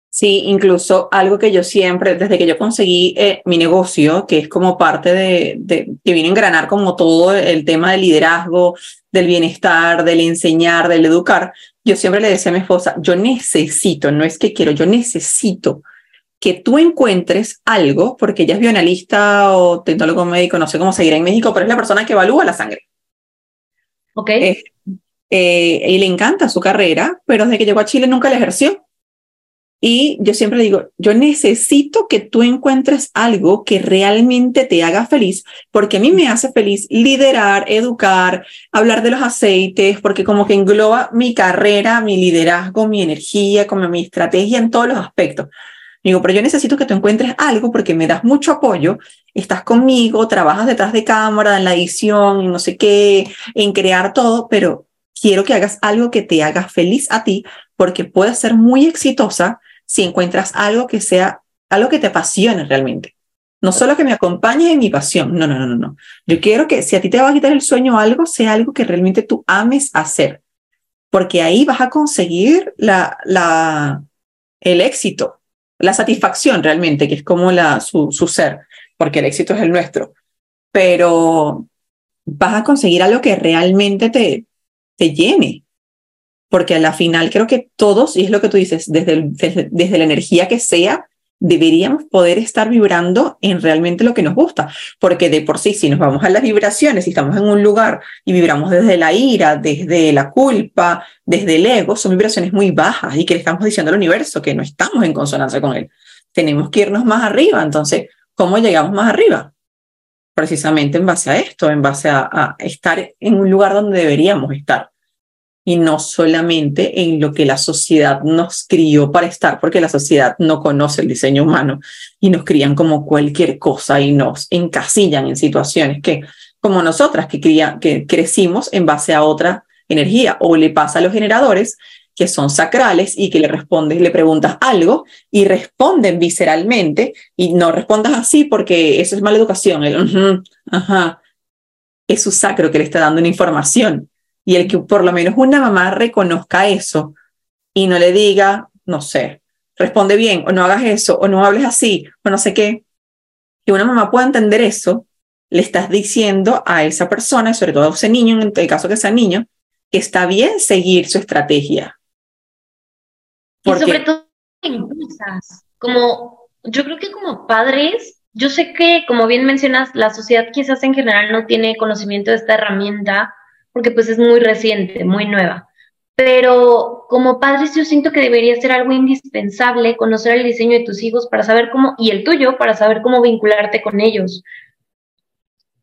Sí, incluso algo que yo siempre, desde que yo conseguí eh, mi negocio, que es como parte de, de, que viene a engranar como todo el tema del liderazgo, del bienestar, del enseñar, del educar, yo siempre le decía a mi esposa, yo necesito, no es que quiero, yo necesito que tú encuentres algo, porque ella es bioanalista o tentólogo médico, no sé cómo seguir en México, pero es la persona que evalúa la sangre.
Ok.
Eh, eh, y le encanta su carrera, pero desde que llegó a Chile nunca la ejerció. Y yo siempre digo, yo necesito que tú encuentres algo que realmente te haga feliz, porque a mí me hace feliz liderar, educar, hablar de los aceites, porque como que engloba mi carrera, mi liderazgo, mi energía, como mi estrategia en todos los aspectos. Digo, pero yo necesito que tú encuentres algo porque me das mucho apoyo, estás conmigo, trabajas detrás de cámara, en la edición, no sé qué, en crear todo, pero quiero que hagas algo que te haga feliz a ti porque puedes ser muy exitosa si encuentras algo que sea, algo que te apasione realmente. No solo que me acompañe en mi pasión, no, no, no, no. Yo quiero que si a ti te va a quitar el sueño algo, sea algo que realmente tú ames hacer, porque ahí vas a conseguir la, la, el éxito la satisfacción realmente, que es como la, su, su ser, porque el éxito es el nuestro, pero vas a conseguir algo que realmente te, te llene, porque a la final creo que todos, y es lo que tú dices, desde, desde, desde la energía que sea, deberíamos poder estar vibrando en realmente lo que nos gusta, porque de por sí, si nos vamos a las vibraciones, si estamos en un lugar y vibramos desde la ira, desde la culpa, desde el ego, son vibraciones muy bajas y que le estamos diciendo al universo que no estamos en consonancia con él. Tenemos que irnos más arriba, entonces, ¿cómo llegamos más arriba? Precisamente en base a esto, en base a, estar en un lugar donde deberíamos estar. Y no solamente en lo que la sociedad nos crió para estar, porque la sociedad no conoce el diseño humano y nos crían como cualquier cosa y nos encasillan en situaciones que, como nosotras, que crecimos en base a otra energía, o le pasa a los generadores que son sacrales y que le respondes, le preguntas algo y responden visceralmente y no respondas así porque eso es mala educación. Ajá, es su sacro que le está dando una información y el que por lo menos una mamá reconozca eso y no le diga, no sé, responde bien o no hagas eso o no hables así o no sé qué, que una mamá pueda entender eso, le estás diciendo a esa persona, sobre todo a ese niño, en el caso que sea niño, que está bien seguir su estrategia.
Porque... Y sobre todo impulsas, como yo creo que como padres, yo sé que como bien mencionas, la sociedad quizás en general no tiene conocimiento de esta herramienta porque pues es muy reciente, muy nueva. Pero como padres yo siento que debería ser algo indispensable conocer el diseño de tus hijos para saber cómo, y el tuyo, para saber cómo vincularte con ellos.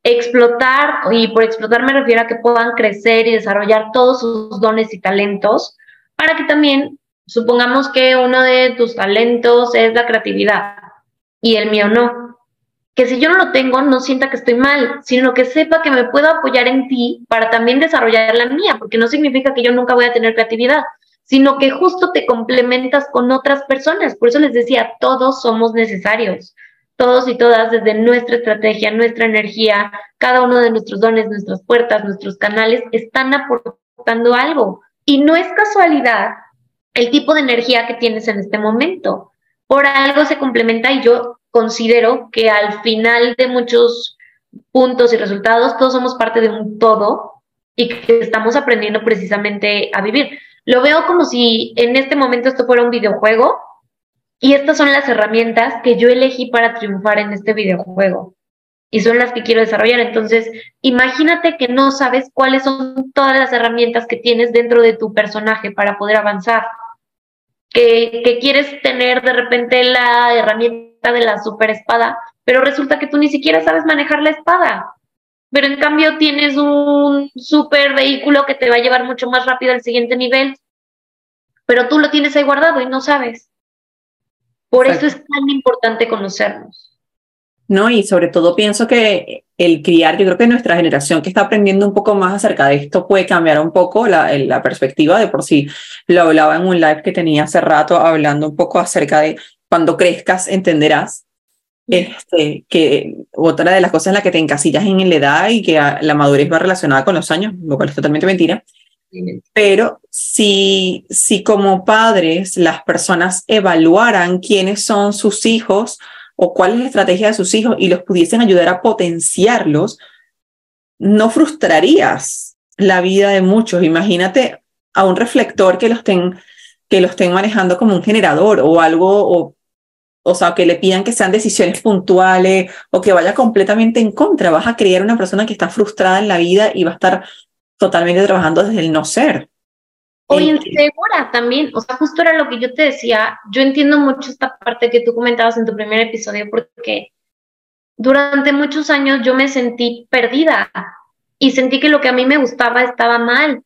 Explotar, y por explotar me refiero a que puedan crecer y desarrollar todos sus dones y talentos, para que también, supongamos que uno de tus talentos es la creatividad y el mío no que si yo no lo tengo, no sienta que estoy mal, sino que sepa que me puedo apoyar en ti para también desarrollar la mía, porque no significa que yo nunca voy a tener creatividad, sino que justo te complementas con otras personas. Por eso les decía, todos somos necesarios, todos y todas, desde nuestra estrategia, nuestra energía, cada uno de nuestros dones, nuestras puertas, nuestros canales, están aportando algo. Y no es casualidad el tipo de energía que tienes en este momento. Por algo se complementa y yo considero que al final de muchos puntos y resultados, todos somos parte de un todo y que estamos aprendiendo precisamente a vivir. Lo veo como si en este momento esto fuera un videojuego y estas son las herramientas que yo elegí para triunfar en este videojuego y son las que quiero desarrollar. Entonces, imagínate que no sabes cuáles son todas las herramientas que tienes dentro de tu personaje para poder avanzar. Que, que quieres tener de repente la herramienta de la super espada, pero resulta que tú ni siquiera sabes manejar la espada. Pero en cambio tienes un super vehículo que te va a llevar mucho más rápido al siguiente nivel. pero tú lo tienes ahí guardado y no sabes. Por eso es tan importante conocernos.
¿no? Y sobre todo pienso que el criar, yo creo que nuestra generación que está aprendiendo un poco más acerca de esto puede cambiar un poco la, la perspectiva de por sí. Lo hablaba en un live que tenía hace rato hablando un poco acerca de cuando crezcas entenderás este, que otra de las cosas en la que te encasillas en la edad y que la madurez va relacionada con los años, lo cual es totalmente mentira. Pero si, si como padres las personas evaluaran quiénes son sus hijos, o cuál es la estrategia de sus hijos y los pudiesen ayudar a potenciarlos, no frustrarías la vida de muchos. Imagínate a un reflector que lo estén, que lo estén manejando como un generador o algo, o, o sea, que le pidan que sean decisiones puntuales o que vaya completamente en contra. Vas a crear una persona que está frustrada en la vida y va a estar totalmente trabajando desde el no ser.
O insegura también, o sea, justo era lo que yo te decía, yo entiendo mucho esta parte que tú comentabas en tu primer episodio porque durante muchos años yo me sentí perdida y sentí que lo que a mí me gustaba estaba mal.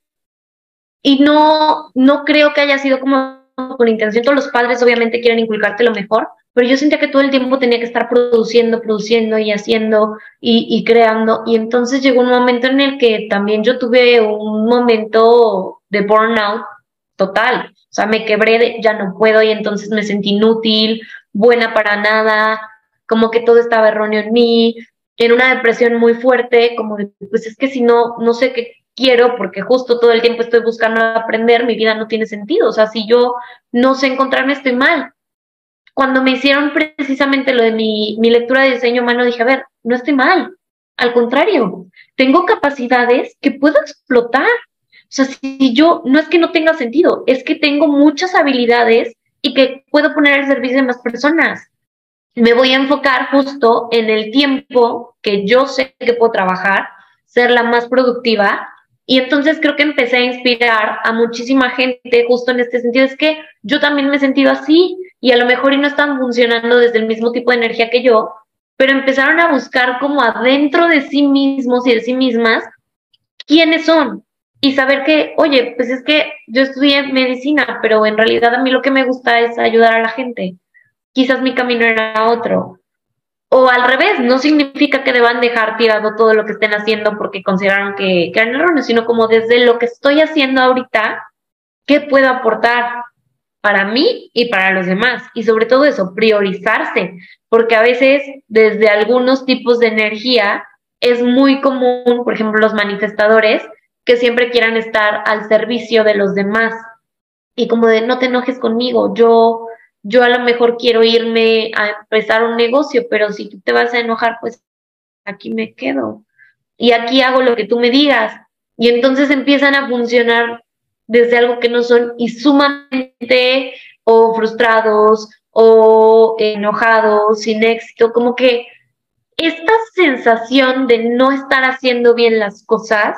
Y no, no creo que haya sido como con intención, todos los padres obviamente quieren inculcarte lo mejor, pero yo sentía que todo el tiempo tenía que estar produciendo, produciendo y haciendo y, creando. Y entonces llegó un momento en el que también yo tuve un momento de burnout total. O sea, me quebré, ya no puedo y entonces me sentí inútil, buena para nada, como que todo estaba erróneo en mí, en una depresión muy fuerte, como de, pues es que si no, no sé qué quiero porque justo todo el tiempo estoy buscando aprender, mi vida no tiene sentido. O sea, si yo no sé encontrarme, estoy mal cuando me hicieron precisamente lo de mi, mi lectura de diseño humano, dije, a ver, no estoy mal, al contrario, tengo capacidades que puedo explotar. O sea, si yo, no es que no tenga sentido, es que tengo muchas habilidades y que puedo poner al servicio de más personas. Me voy a enfocar justo en el tiempo que yo sé que puedo trabajar, ser la más productiva. Y entonces creo que empecé a inspirar a muchísima gente justo en este sentido. Es que yo también me he sentido así y a lo mejor y no están funcionando desde el mismo tipo de energía que yo, pero empezaron a buscar como adentro de sí mismos y de sí mismas quiénes son y saber que, oye, pues es que yo estudié medicina, pero en realidad a mí lo que me gusta es ayudar a la gente. Quizás mi camino era otro. O al revés, no significa que deban dejar tirado todo lo que estén haciendo porque consideraron que, que eran erróneos, sino como desde lo que estoy haciendo ahorita, ¿qué puedo aportar? Para mí y para los demás. Y sobre todo eso, priorizarse, porque a veces desde algunos tipos de energía es muy común, por ejemplo, los manifestadores, que siempre quieran estar al servicio de los demás. Y como de no te enojes conmigo, yo, yo a lo mejor quiero irme a empezar un negocio, pero si tú te vas a enojar, pues aquí me quedo. Y aquí hago lo que tú me digas. Y entonces empiezan a funcionar desde algo que no son y sumamente o frustrados o enojados, sin éxito, como que esta sensación de no estar haciendo bien las cosas,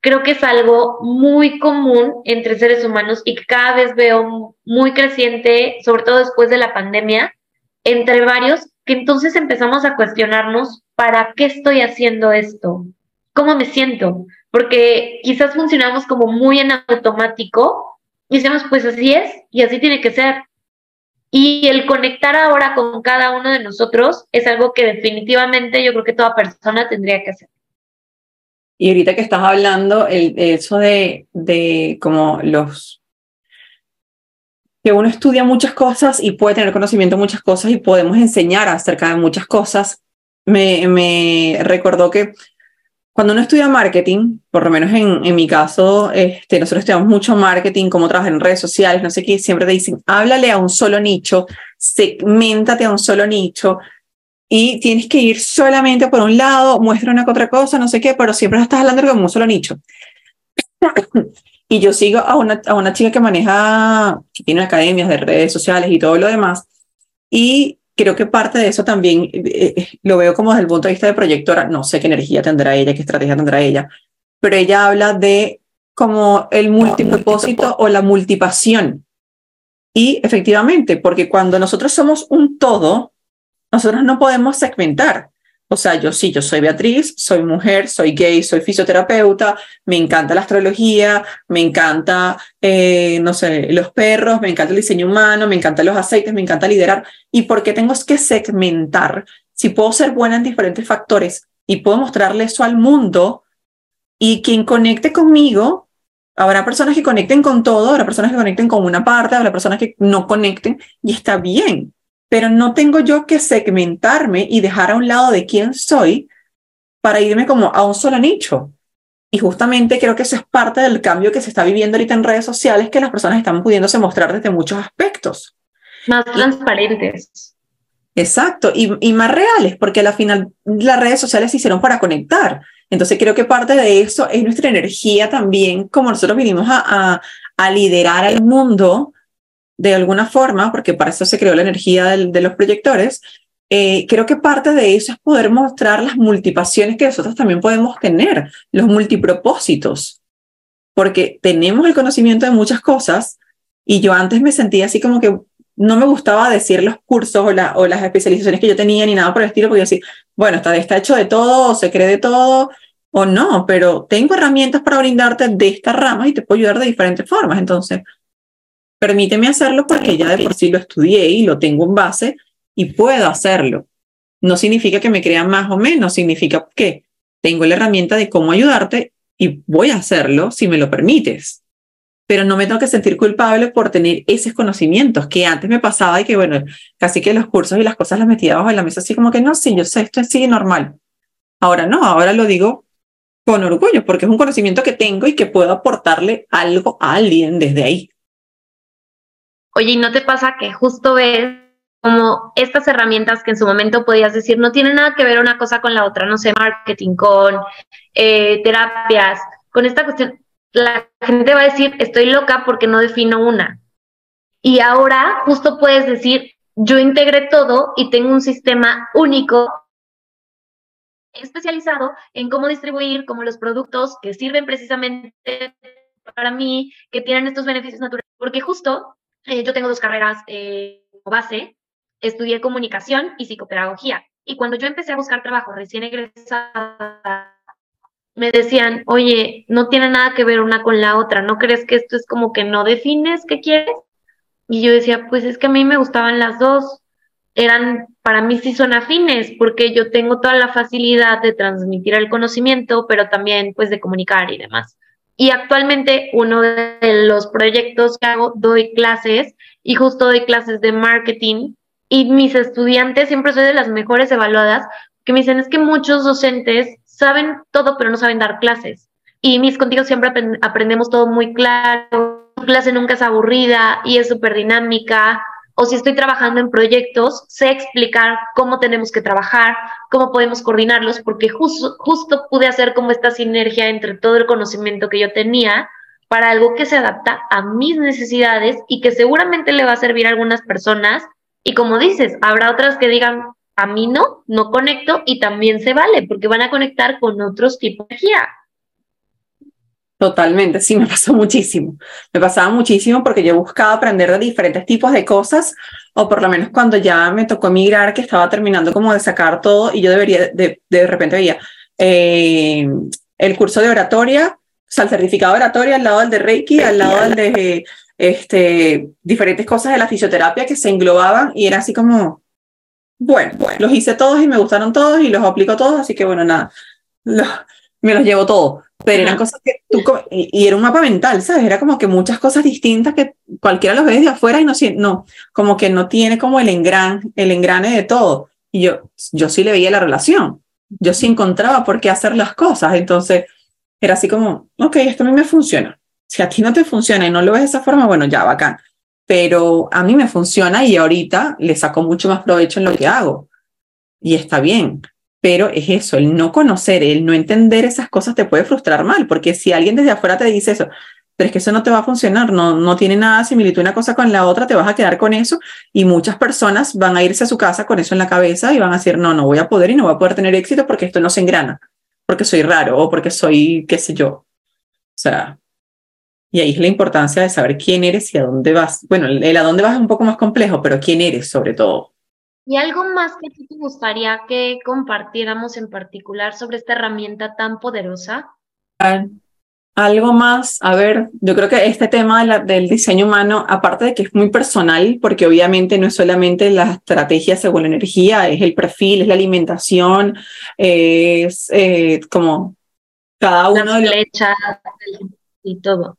creo que es algo muy común entre seres humanos y que cada vez veo muy creciente, sobre todo después de la pandemia, entre varios, que entonces empezamos a cuestionarnos, ¿para qué estoy haciendo esto? ¿Cómo me siento? Porque quizás funcionamos como muy en automático y decimos, pues así es y así tiene que ser. Y el conectar ahora con cada uno de nosotros es algo que definitivamente yo creo que toda persona tendría que hacer.
Y ahorita que estás hablando, el, eso de, de como los que uno estudia muchas cosas y puede tener conocimiento de muchas cosas y podemos enseñar acerca de muchas cosas, me, me recordó que cuando uno estudia marketing, por lo menos en, en mi caso, este, nosotros estudiamos mucho marketing, cómo trabajar en redes sociales, no sé qué, siempre te dicen, háblale a un solo nicho, segmentate a un solo nicho y tienes que ir solamente por un lado, muestra una que otra cosa, no sé qué, pero siempre estás hablando de un solo nicho. y yo sigo a una, a una chica que maneja, que tiene academias de redes sociales y todo lo demás, y creo que parte de eso también eh, eh, lo veo como desde el punto de vista de proyectora, no sé qué energía tendrá ella, qué estrategia tendrá ella, pero ella habla de como el multipropósito o la multipasión. Y efectivamente, porque cuando nosotros somos un todo, nosotros no podemos segmentar. O sea, yo sí, yo soy Beatriz, soy mujer, soy gay, soy fisioterapeuta, me encanta la astrología, me encanta, eh, no sé, los perros, me encanta el diseño humano, me encantan los aceites, me encanta liderar. ¿Y por qué tengo que segmentar? Si puedo ser buena en diferentes factores y puedo mostrarle eso al mundo y quien conecte conmigo, habrá personas que conecten con todo, habrá personas que conecten con una parte, habrá personas que no conecten y está bien pero no tengo yo que segmentarme y dejar a un lado de quién soy para irme como a un solo nicho. Y justamente creo que eso es parte del cambio que se está viviendo ahorita en redes sociales, que las personas están pudiéndose mostrar desde muchos aspectos.
Más transparentes.
Exacto, y, y más reales, porque al final las redes sociales se hicieron para conectar. Entonces creo que parte de eso es nuestra energía también, como nosotros vinimos a, a, a liderar al mundo, de alguna forma, porque para eso se creó la energía de los proyectores, eh, creo que parte de eso es poder mostrar las multipasiones que nosotros también podemos tener, los multipropósitos, porque tenemos el conocimiento de muchas cosas y yo antes me sentía así como que no me gustaba decir los cursos o, o las especializaciones que yo tenía ni nada por el estilo, porque yo decía, bueno, está, está hecho de todo, o se cree de todo, o no, pero tengo herramientas para brindarte de estas ramas y te puedo ayudar de diferentes formas. Entonces, Permíteme hacerlo porque ya de por sí lo estudié y lo tengo en base y puedo hacerlo. No significa que me crean más o menos, significa que tengo la herramienta de cómo ayudarte y voy a hacerlo si me lo permites. Pero no me tengo que sentir culpable por tener esos conocimientos que antes me pasaba y que, bueno, casi que los cursos y las cosas las metía abajo de la mesa así como que no, sí, yo sé, esto es así normal. Ahora no, ahora lo digo con orgullo porque es un conocimiento que tengo y que puedo aportarle algo a alguien desde ahí.
Oye, ¿y no te pasa que justo ves como estas herramientas que en su momento podías decir no tienen nada que ver una cosa con la otra, no sé, marketing, con eh, terapias, con esta cuestión, la gente va a decir estoy loca porque no defino una. Y ahora justo puedes decir yo integré todo y tengo un sistema único especializado en cómo distribuir, como los productos que sirven precisamente para mí, que tienen estos beneficios naturales, porque justo eh, yo tengo dos carreras eh, como base, estudié comunicación y psicopedagogía. Y cuando yo empecé a buscar trabajo recién egresada, me decían, oye, no tiene nada que ver una con la otra, ¿no crees que esto es como que no defines qué quieres? Y yo decía, pues es que a mí me gustaban las dos, eran, para mí sí son afines, porque yo tengo toda la facilidad de transmitir el conocimiento, pero también pues de comunicar y demás. Y actualmente uno de los proyectos que hago, doy clases y justo doy clases de marketing y mis estudiantes siempre soy de las mejores evaluadas que me dicen es que muchos docentes saben todo pero no saben dar clases. Y mis contigo siempre aprendemos todo muy claro, tu clase nunca es aburrida y es súper dinámica, o si estoy trabajando en proyectos, sé explicar cómo tenemos que trabajar, cómo podemos coordinarlos, porque justo, justo pude hacer como esta sinergia entre todo el conocimiento que yo tenía para algo que se adapta a mis necesidades y que seguramente le va a servir a algunas personas. Y como dices, habrá otras que digan, a mí no, no conecto y también se vale, porque van a conectar con otros tipos de energía.
Totalmente, sí, me pasó muchísimo. Me pasaba muchísimo porque yo buscaba aprender de diferentes tipos de cosas, o por lo menos cuando ya me tocó emigrar, que estaba terminando como de sacar todo y yo debería, de, de repente veía eh, el curso de oratoria, o sea, el certificado de oratoria al lado del de Reiki, al lado del de este, diferentes cosas de la fisioterapia que se englobaban y era así como, bueno, bueno, los hice todos y me gustaron todos y los aplico todos, así que bueno, nada, me los llevo todos pero eran cosas que tú, y, era un mapa mental, ¿sabes? Era como que muchas cosas distintas que cualquiera los ve desde afuera y no, no como que no tiene como el, engran, el engrane de todo. Y yo, yo sí le veía la relación, yo sí encontraba por qué hacer las cosas, entonces era así como, ok, esto a mí me funciona. Si a ti no te funciona y no lo ves de esa forma, bueno, ya, bacán. Pero a mí me funciona y ahorita le saco mucho más provecho en lo que hago. Y está bien pero es eso, el no conocer, el no entender esas cosas te puede frustrar mal, porque si alguien desde afuera te dice eso, pero es que eso no te va a funcionar, no, no tiene nada de similitud una cosa con la otra, te vas a quedar con eso y muchas personas van a irse a su casa con eso en la cabeza y van a decir, no, no voy a poder y no voy a poder tener éxito porque esto no se engrana, porque soy raro o porque soy, qué sé yo. O sea, y ahí es la importancia de saber quién eres y a dónde vas. Bueno, el a dónde vas es un poco más complejo, pero quién eres sobre todo.
¿Y algo más que te gustaría que compartiéramos en particular sobre esta herramienta tan poderosa?
Algo más, a ver, yo creo que este tema del diseño humano, aparte de que es muy personal, porque obviamente no es solamente la estrategia según la energía, es el perfil, es la alimentación, es eh, como cada uno
de flechas y todo.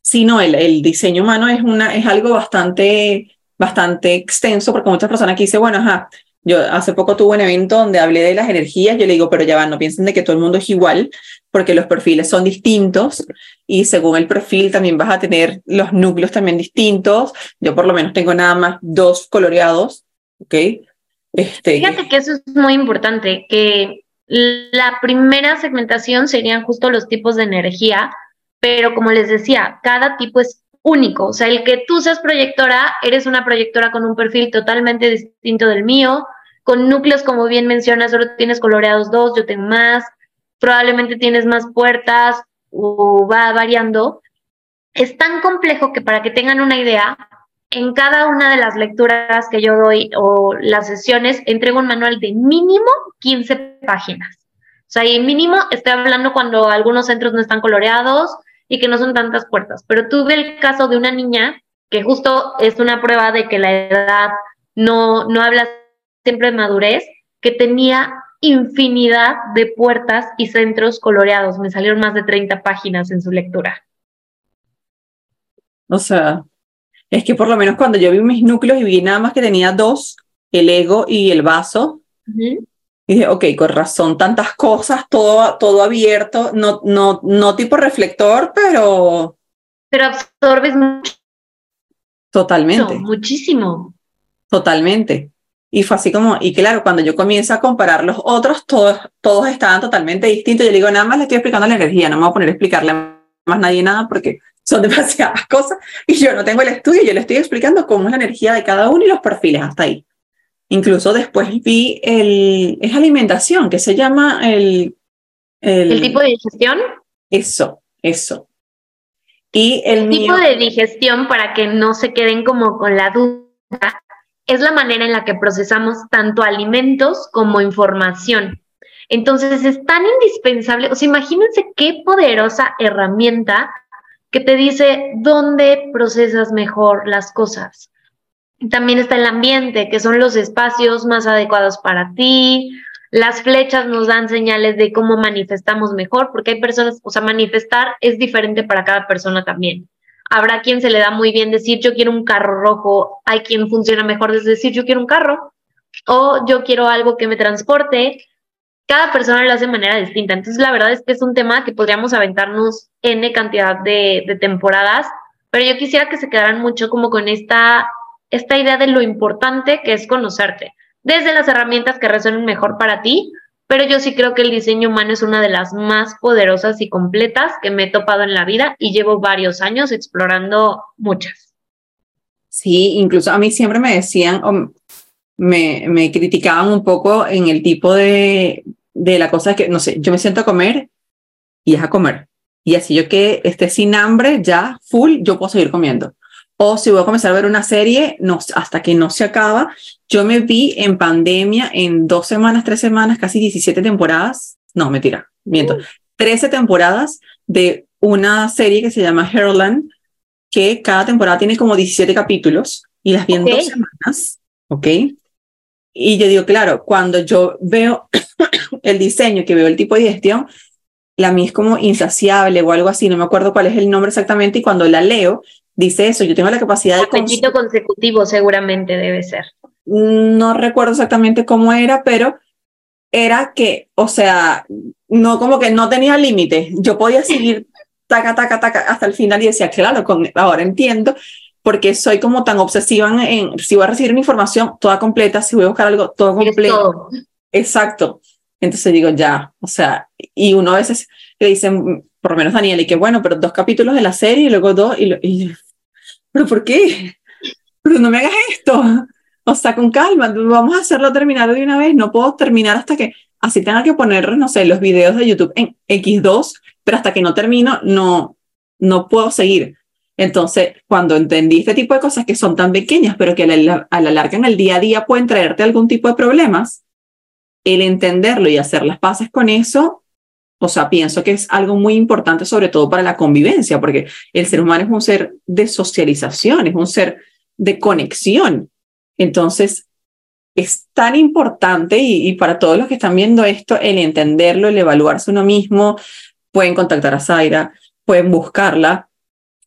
Sí, no, el, el diseño humano es, una, es algo bastante, bastante extenso, porque muchas personas aquí dicen, bueno, ajá, yo hace poco tuve un evento donde hablé de las energías, yo le digo, pero ya van, no piensen de que todo el mundo es igual, porque los perfiles son distintos y según el perfil también vas a tener los núcleos también distintos. Yo por lo menos tengo nada más dos coloreados, ¿ok?
Este, Fíjate que eso es muy importante, que la primera segmentación serían justo los tipos de energía, pero como les decía, cada tipo es único. O sea, el que tú seas proyectora, eres una proyectora con un perfil totalmente distinto del mío, con núcleos, como bien mencionas, solo tienes coloreados dos, yo tengo más, probablemente tienes más puertas o va variando. Es tan complejo que para que tengan una idea, en cada una de las lecturas que yo doy o las sesiones, entrego un manual de mínimo 15 páginas. O sea, y mínimo estoy hablando cuando algunos centros no están coloreados y que no son tantas puertas. Pero tuve el caso de una niña que justo es una prueba de que la edad no, no habla siempre de madurez, que tenía infinidad de puertas y centros coloreados. Me salieron más de 30 páginas en su lectura.
O sea, es que por lo menos cuando yo vi mis núcleos y vi nada más que tenía dos, el ego y el vaso, y dije, ok, con razón, tantas cosas, todo, todo abierto, no, no, no tipo reflector, pero...
Pero absorbes mucho.
Totalmente.
muchísimo.
Totalmente. Y fue así como, y claro, cuando yo comienzo a comparar los otros, todos, todos estaban totalmente distintos. Yo le digo, nada más le estoy explicando la energía, no me voy a poner a explicarle más nadie nada porque son demasiadas cosas y yo no tengo el estudio, yo le estoy explicando cómo es la energía de cada uno y los perfiles hasta ahí. Incluso después vi el, es alimentación, que se llama el...
¿El, ¿El tipo de digestión?
Eso, eso. Y el,
tipo de digestión, para que no se queden como con la duda, es la manera en la que procesamos tanto alimentos como información. Entonces es tan indispensable, o sea, imagínense qué poderosa herramienta que te dice dónde procesas mejor las cosas. También está el ambiente, que son los espacios más adecuados para ti. Las flechas nos dan señales de cómo manifestamos mejor, porque hay personas, o sea, manifestar es diferente para cada persona también. Habrá quien se le da muy bien decir yo quiero un carro rojo, hay quien funciona mejor desde decir yo quiero un carro o yo quiero algo que me transporte. Cada persona lo hace de manera distinta. Entonces, la verdad es que es un tema que podríamos aventarnos N cantidad de, de temporadas, pero yo quisiera que se quedaran mucho como con esta, esta idea de lo importante que es conocerte, desde las herramientas que resuenen mejor para ti, pero yo sí creo que el diseño humano es una de las más poderosas y completas que me he topado en la vida y llevo varios años explorando muchas.
Sí, incluso a mí siempre me decían, o me, me criticaban un poco en el tipo de, de la cosa que, no sé, yo me siento a comer y es a comer. Y así yo que esté sin hambre, ya full, yo puedo seguir comiendo. O si voy a comenzar a ver una serie, no, hasta que no se acaba. Yo me vi en pandemia en dos semanas, tres semanas, casi 17 temporadas. No, mentira, miento. 13 temporadas de una serie que se llama Herland, que cada temporada tiene como 17 capítulos y las vi en dos semanas. ¿Ok? Y yo digo, claro, cuando yo veo el diseño, que veo el tipo de digestión, la mía es como insaciable o algo así, no me acuerdo cuál es el nombre exactamente, y cuando la leo, dice eso, yo tengo la capacidad de...
Apetito consecutivo seguramente debe ser.
No recuerdo exactamente cómo era, pero era que, o sea, no como que no tenía límite, yo podía seguir taca, taca, taca hasta el final y decía, claro, con, ahora entiendo, porque soy como tan obsesiva en, si voy a recibir una información toda completa, si voy a buscar algo todo completo. Exacto. Entonces digo, ya, o sea, y uno a veces le dicen, por lo menos Daniel, y que bueno, pero dos capítulos de la serie y luego dos, y, y ¿pero por qué? Pero no me hagas esto. O sea, con calma, vamos a hacerlo terminar de una vez. No puedo terminar hasta que, así tenga que poner, no sé, los videos de YouTube en X2, pero hasta que no termino, no, no puedo seguir. Entonces, cuando entendí este tipo de cosas que son tan pequeñas, pero que a la, larga en el día a día pueden traerte algún tipo de problemas, el entenderlo y hacer las paces con eso, o sea, pienso que es algo muy importante, sobre todo para la convivencia, porque el ser humano es un ser de socialización, es un ser de conexión. Entonces, es tan importante y, para todos los que están viendo esto, el entenderlo, el evaluarse uno mismo, pueden contactar a Zaira, pueden buscarla,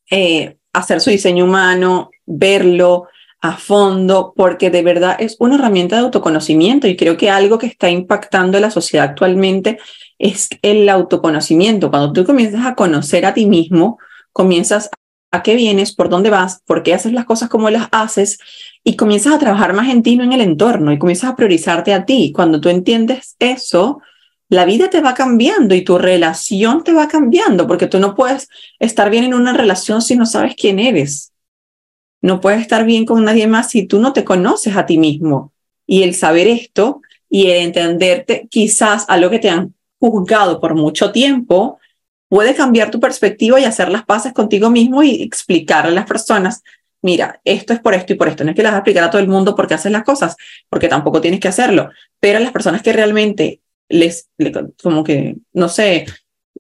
eh, hacer su diseño humano, verlo a fondo, porque de verdad es una herramienta de autoconocimiento y creo que algo que está impactando la sociedad actualmente es el autoconocimiento. Cuando tú comienzas a conocer a ti mismo, comienzas a qué vienes, por dónde vas, por qué haces las cosas como las haces y comienzas a trabajar más en ti, no en el entorno, y comienzas a priorizarte a ti. Cuando tú entiendes eso, la vida te va cambiando y tu relación te va cambiando, porque tú no puedes estar bien en una relación si no sabes quién eres. No puedes estar bien con nadie más si tú no te conoces a ti mismo. Y el saber esto y el entenderte quizás a lo que te han juzgado por mucho tiempo, puede cambiar tu perspectiva y hacer las paces contigo mismo y explicarle a las personas, mira, esto es por esto y por esto. No es que las vas a explicar a todo el mundo por qué haces las cosas, porque tampoco tienes que hacerlo, pero a las personas que realmente les, como que, no sé,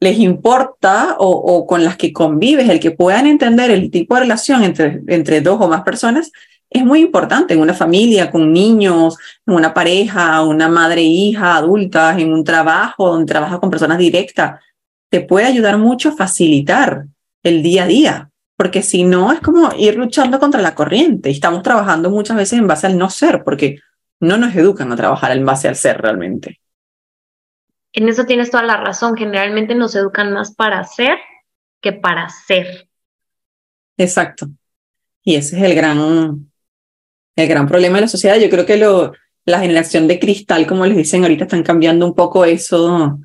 les importa o, o, con las que convives, el que puedan entender el tipo de relación entre, entre dos o más personas, es muy importante en una familia, con niños, en una pareja, una madre, hija, adulta, en un trabajo donde trabaja con personas directas te puede ayudar mucho a facilitar el día a día, porque si no es como ir luchando contra la corriente estamos trabajando muchas veces en base al no ser, porque no nos educan a trabajar en base al ser realmente.
En eso tienes toda la razón, generalmente nos educan más para ser que para ser.
Exacto. Y ese es el gran, el gran problema de la sociedad. Yo creo que lo, la generación de cristal, como les dicen ahorita, están cambiando un poco eso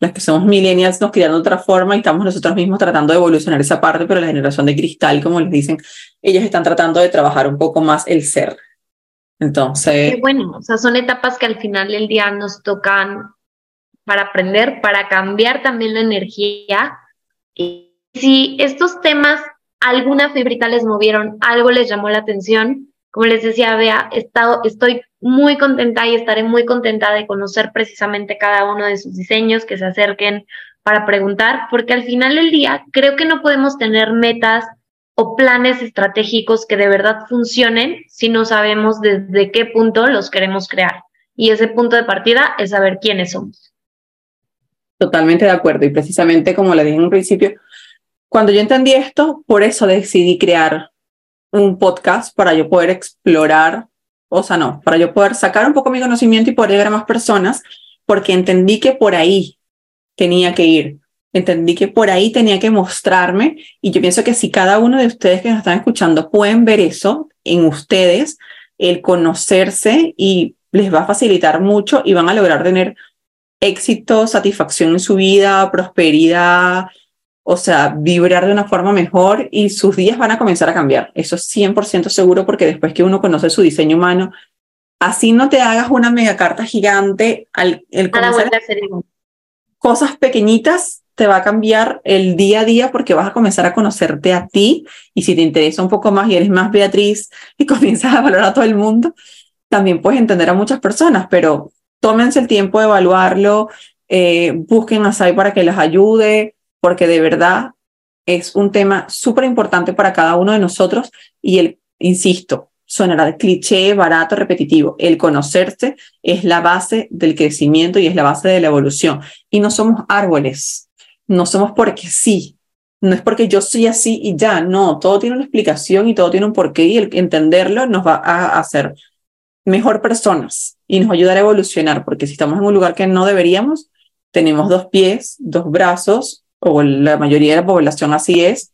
las que somos millennials nos criaron de otra forma y estamos nosotros mismos tratando de evolucionar esa parte, pero la generación de cristal, como les dicen, ellos están tratando de trabajar un poco más el ser. Entonces...
Qué bueno, o sea, son etapas que al final del día nos tocan para aprender, para cambiar también la energía. Y si estos temas, alguna fibrita les movieron, algo les llamó la atención, como les decía, Bea, estoy muy contenta y estaré muy contenta de conocer precisamente cada uno de sus diseños, que se acerquen para preguntar, porque al final del día creo que no podemos tener metas o planes estratégicos que de verdad funcionen si no sabemos desde qué punto los queremos crear. Y ese punto de partida es saber quiénes somos.
Totalmente de acuerdo. Y precisamente como le dije en un principio, cuando yo entendí esto, por eso decidí crear un podcast para yo poder explorar o sea, no, para yo poder sacar un poco mi conocimiento y poder llegar a más personas, porque entendí que por ahí tenía que ir, entendí que por ahí tenía que mostrarme y yo pienso que si cada uno de ustedes que nos están escuchando pueden ver eso en ustedes, el conocerse y les va a facilitar mucho y van a lograr tener éxito, satisfacción en su vida, prosperidad, o sea, vibrar de una forma mejor y sus días van a comenzar a cambiar. Eso es 100% seguro porque después que uno conoce su diseño humano, así no te hagas una mega carta gigante, al, el cosas pequeñitas te va a cambiar el día a día porque vas a comenzar a conocerte a ti y si te interesa un poco más y eres más Beatriz y comienzas a valorar a todo el mundo, también puedes entender a muchas personas, pero tómense el tiempo de evaluarlo, eh, busquen a Sai para que les ayude, porque de verdad es un tema súper importante para cada uno de nosotros y el, insisto, sonará cliché, barato, repetitivo. El conocerse es la base del crecimiento y es la base de la evolución. Y no somos árboles, no somos porque sí, no es porque yo soy así y ya, no, todo tiene una explicación y todo tiene un porqué y el entenderlo nos va a hacer mejor personas y nos va a ayudar a evolucionar, porque si estamos en un lugar que no deberíamos, tenemos dos pies, dos brazos, o la mayoría de la población así es,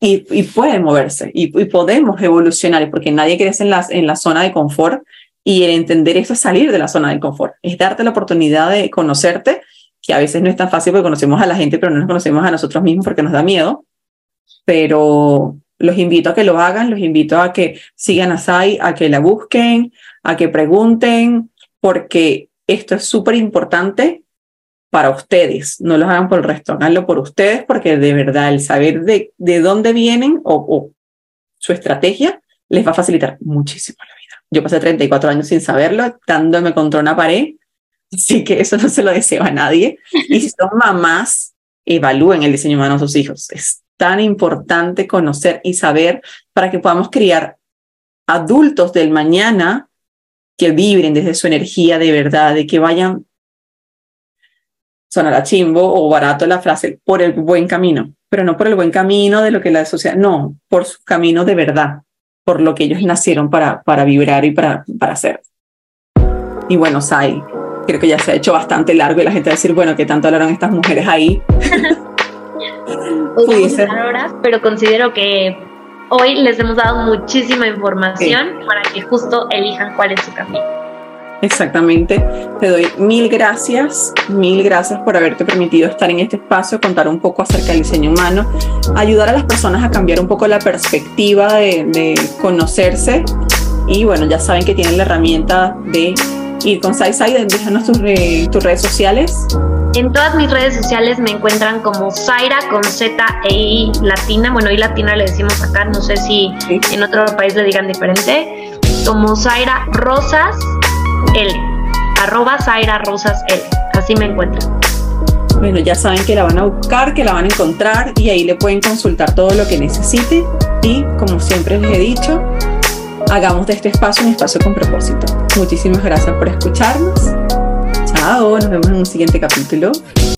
y, y pueden moverse y, podemos evolucionar, porque nadie crece en la, en la zona de confort y el entender eso es salir de la zona de confort, es darte la oportunidad de conocerte, que a veces no es tan fácil porque conocemos a la gente, pero no nos conocemos a nosotros mismos porque nos da miedo, pero los invito a que lo hagan, los invito a que sigan a Sai, a que la busquen, a que pregunten, porque esto es súper importante para ustedes, no los hagan por el resto, háganlo por ustedes porque de verdad el saber de, de dónde vienen o, su estrategia les va a facilitar muchísimo la vida. Yo pasé 34 años sin saberlo, dándome contra una pared, así que eso no se lo deseo a nadie. Y si son mamás, evalúen el diseño humano a sus hijos. Es tan importante conocer y saber para que podamos criar adultos del mañana que vibren desde su energía de verdad, de que vayan, sonará chimbo o barato la frase, por el buen camino, pero no por el buen camino de lo que la sociedad, no, por su camino de verdad, por lo que ellos nacieron para, para vibrar y para, para hacer. Y bueno, Sai, creo que ya se ha hecho bastante largo y la gente va a decir, bueno, ¿qué tanto hablaron estas mujeres ahí?
horas, pero considero que hoy les hemos dado muchísima información para que justo elijan cuál es su camino.
Exactamente. Te doy mil gracias, mil gracias por haberte permitido estar en este espacio, contar un poco acerca del diseño humano, ayudar a las personas a cambiar un poco la perspectiva de, conocerse. Y bueno, ya saben que tienen la herramienta de ir con SaiSai, déjanos tus, tus redes sociales.
En todas mis redes sociales me encuentran como Zaira con Z e I latina. Bueno, I latina le decimos acá, no sé si en otro país le digan diferente. Como Zaira Rosas L. Arroba Zaira Rosas L. Así me encuentran.
Bueno, ya saben que la van a buscar, que la van a encontrar y ahí le pueden consultar todo lo que necesite. Y como siempre les he dicho, hagamos de este espacio un espacio con propósito. Muchísimas gracias por escucharnos. Chao, nos vemos en un siguiente capítulo.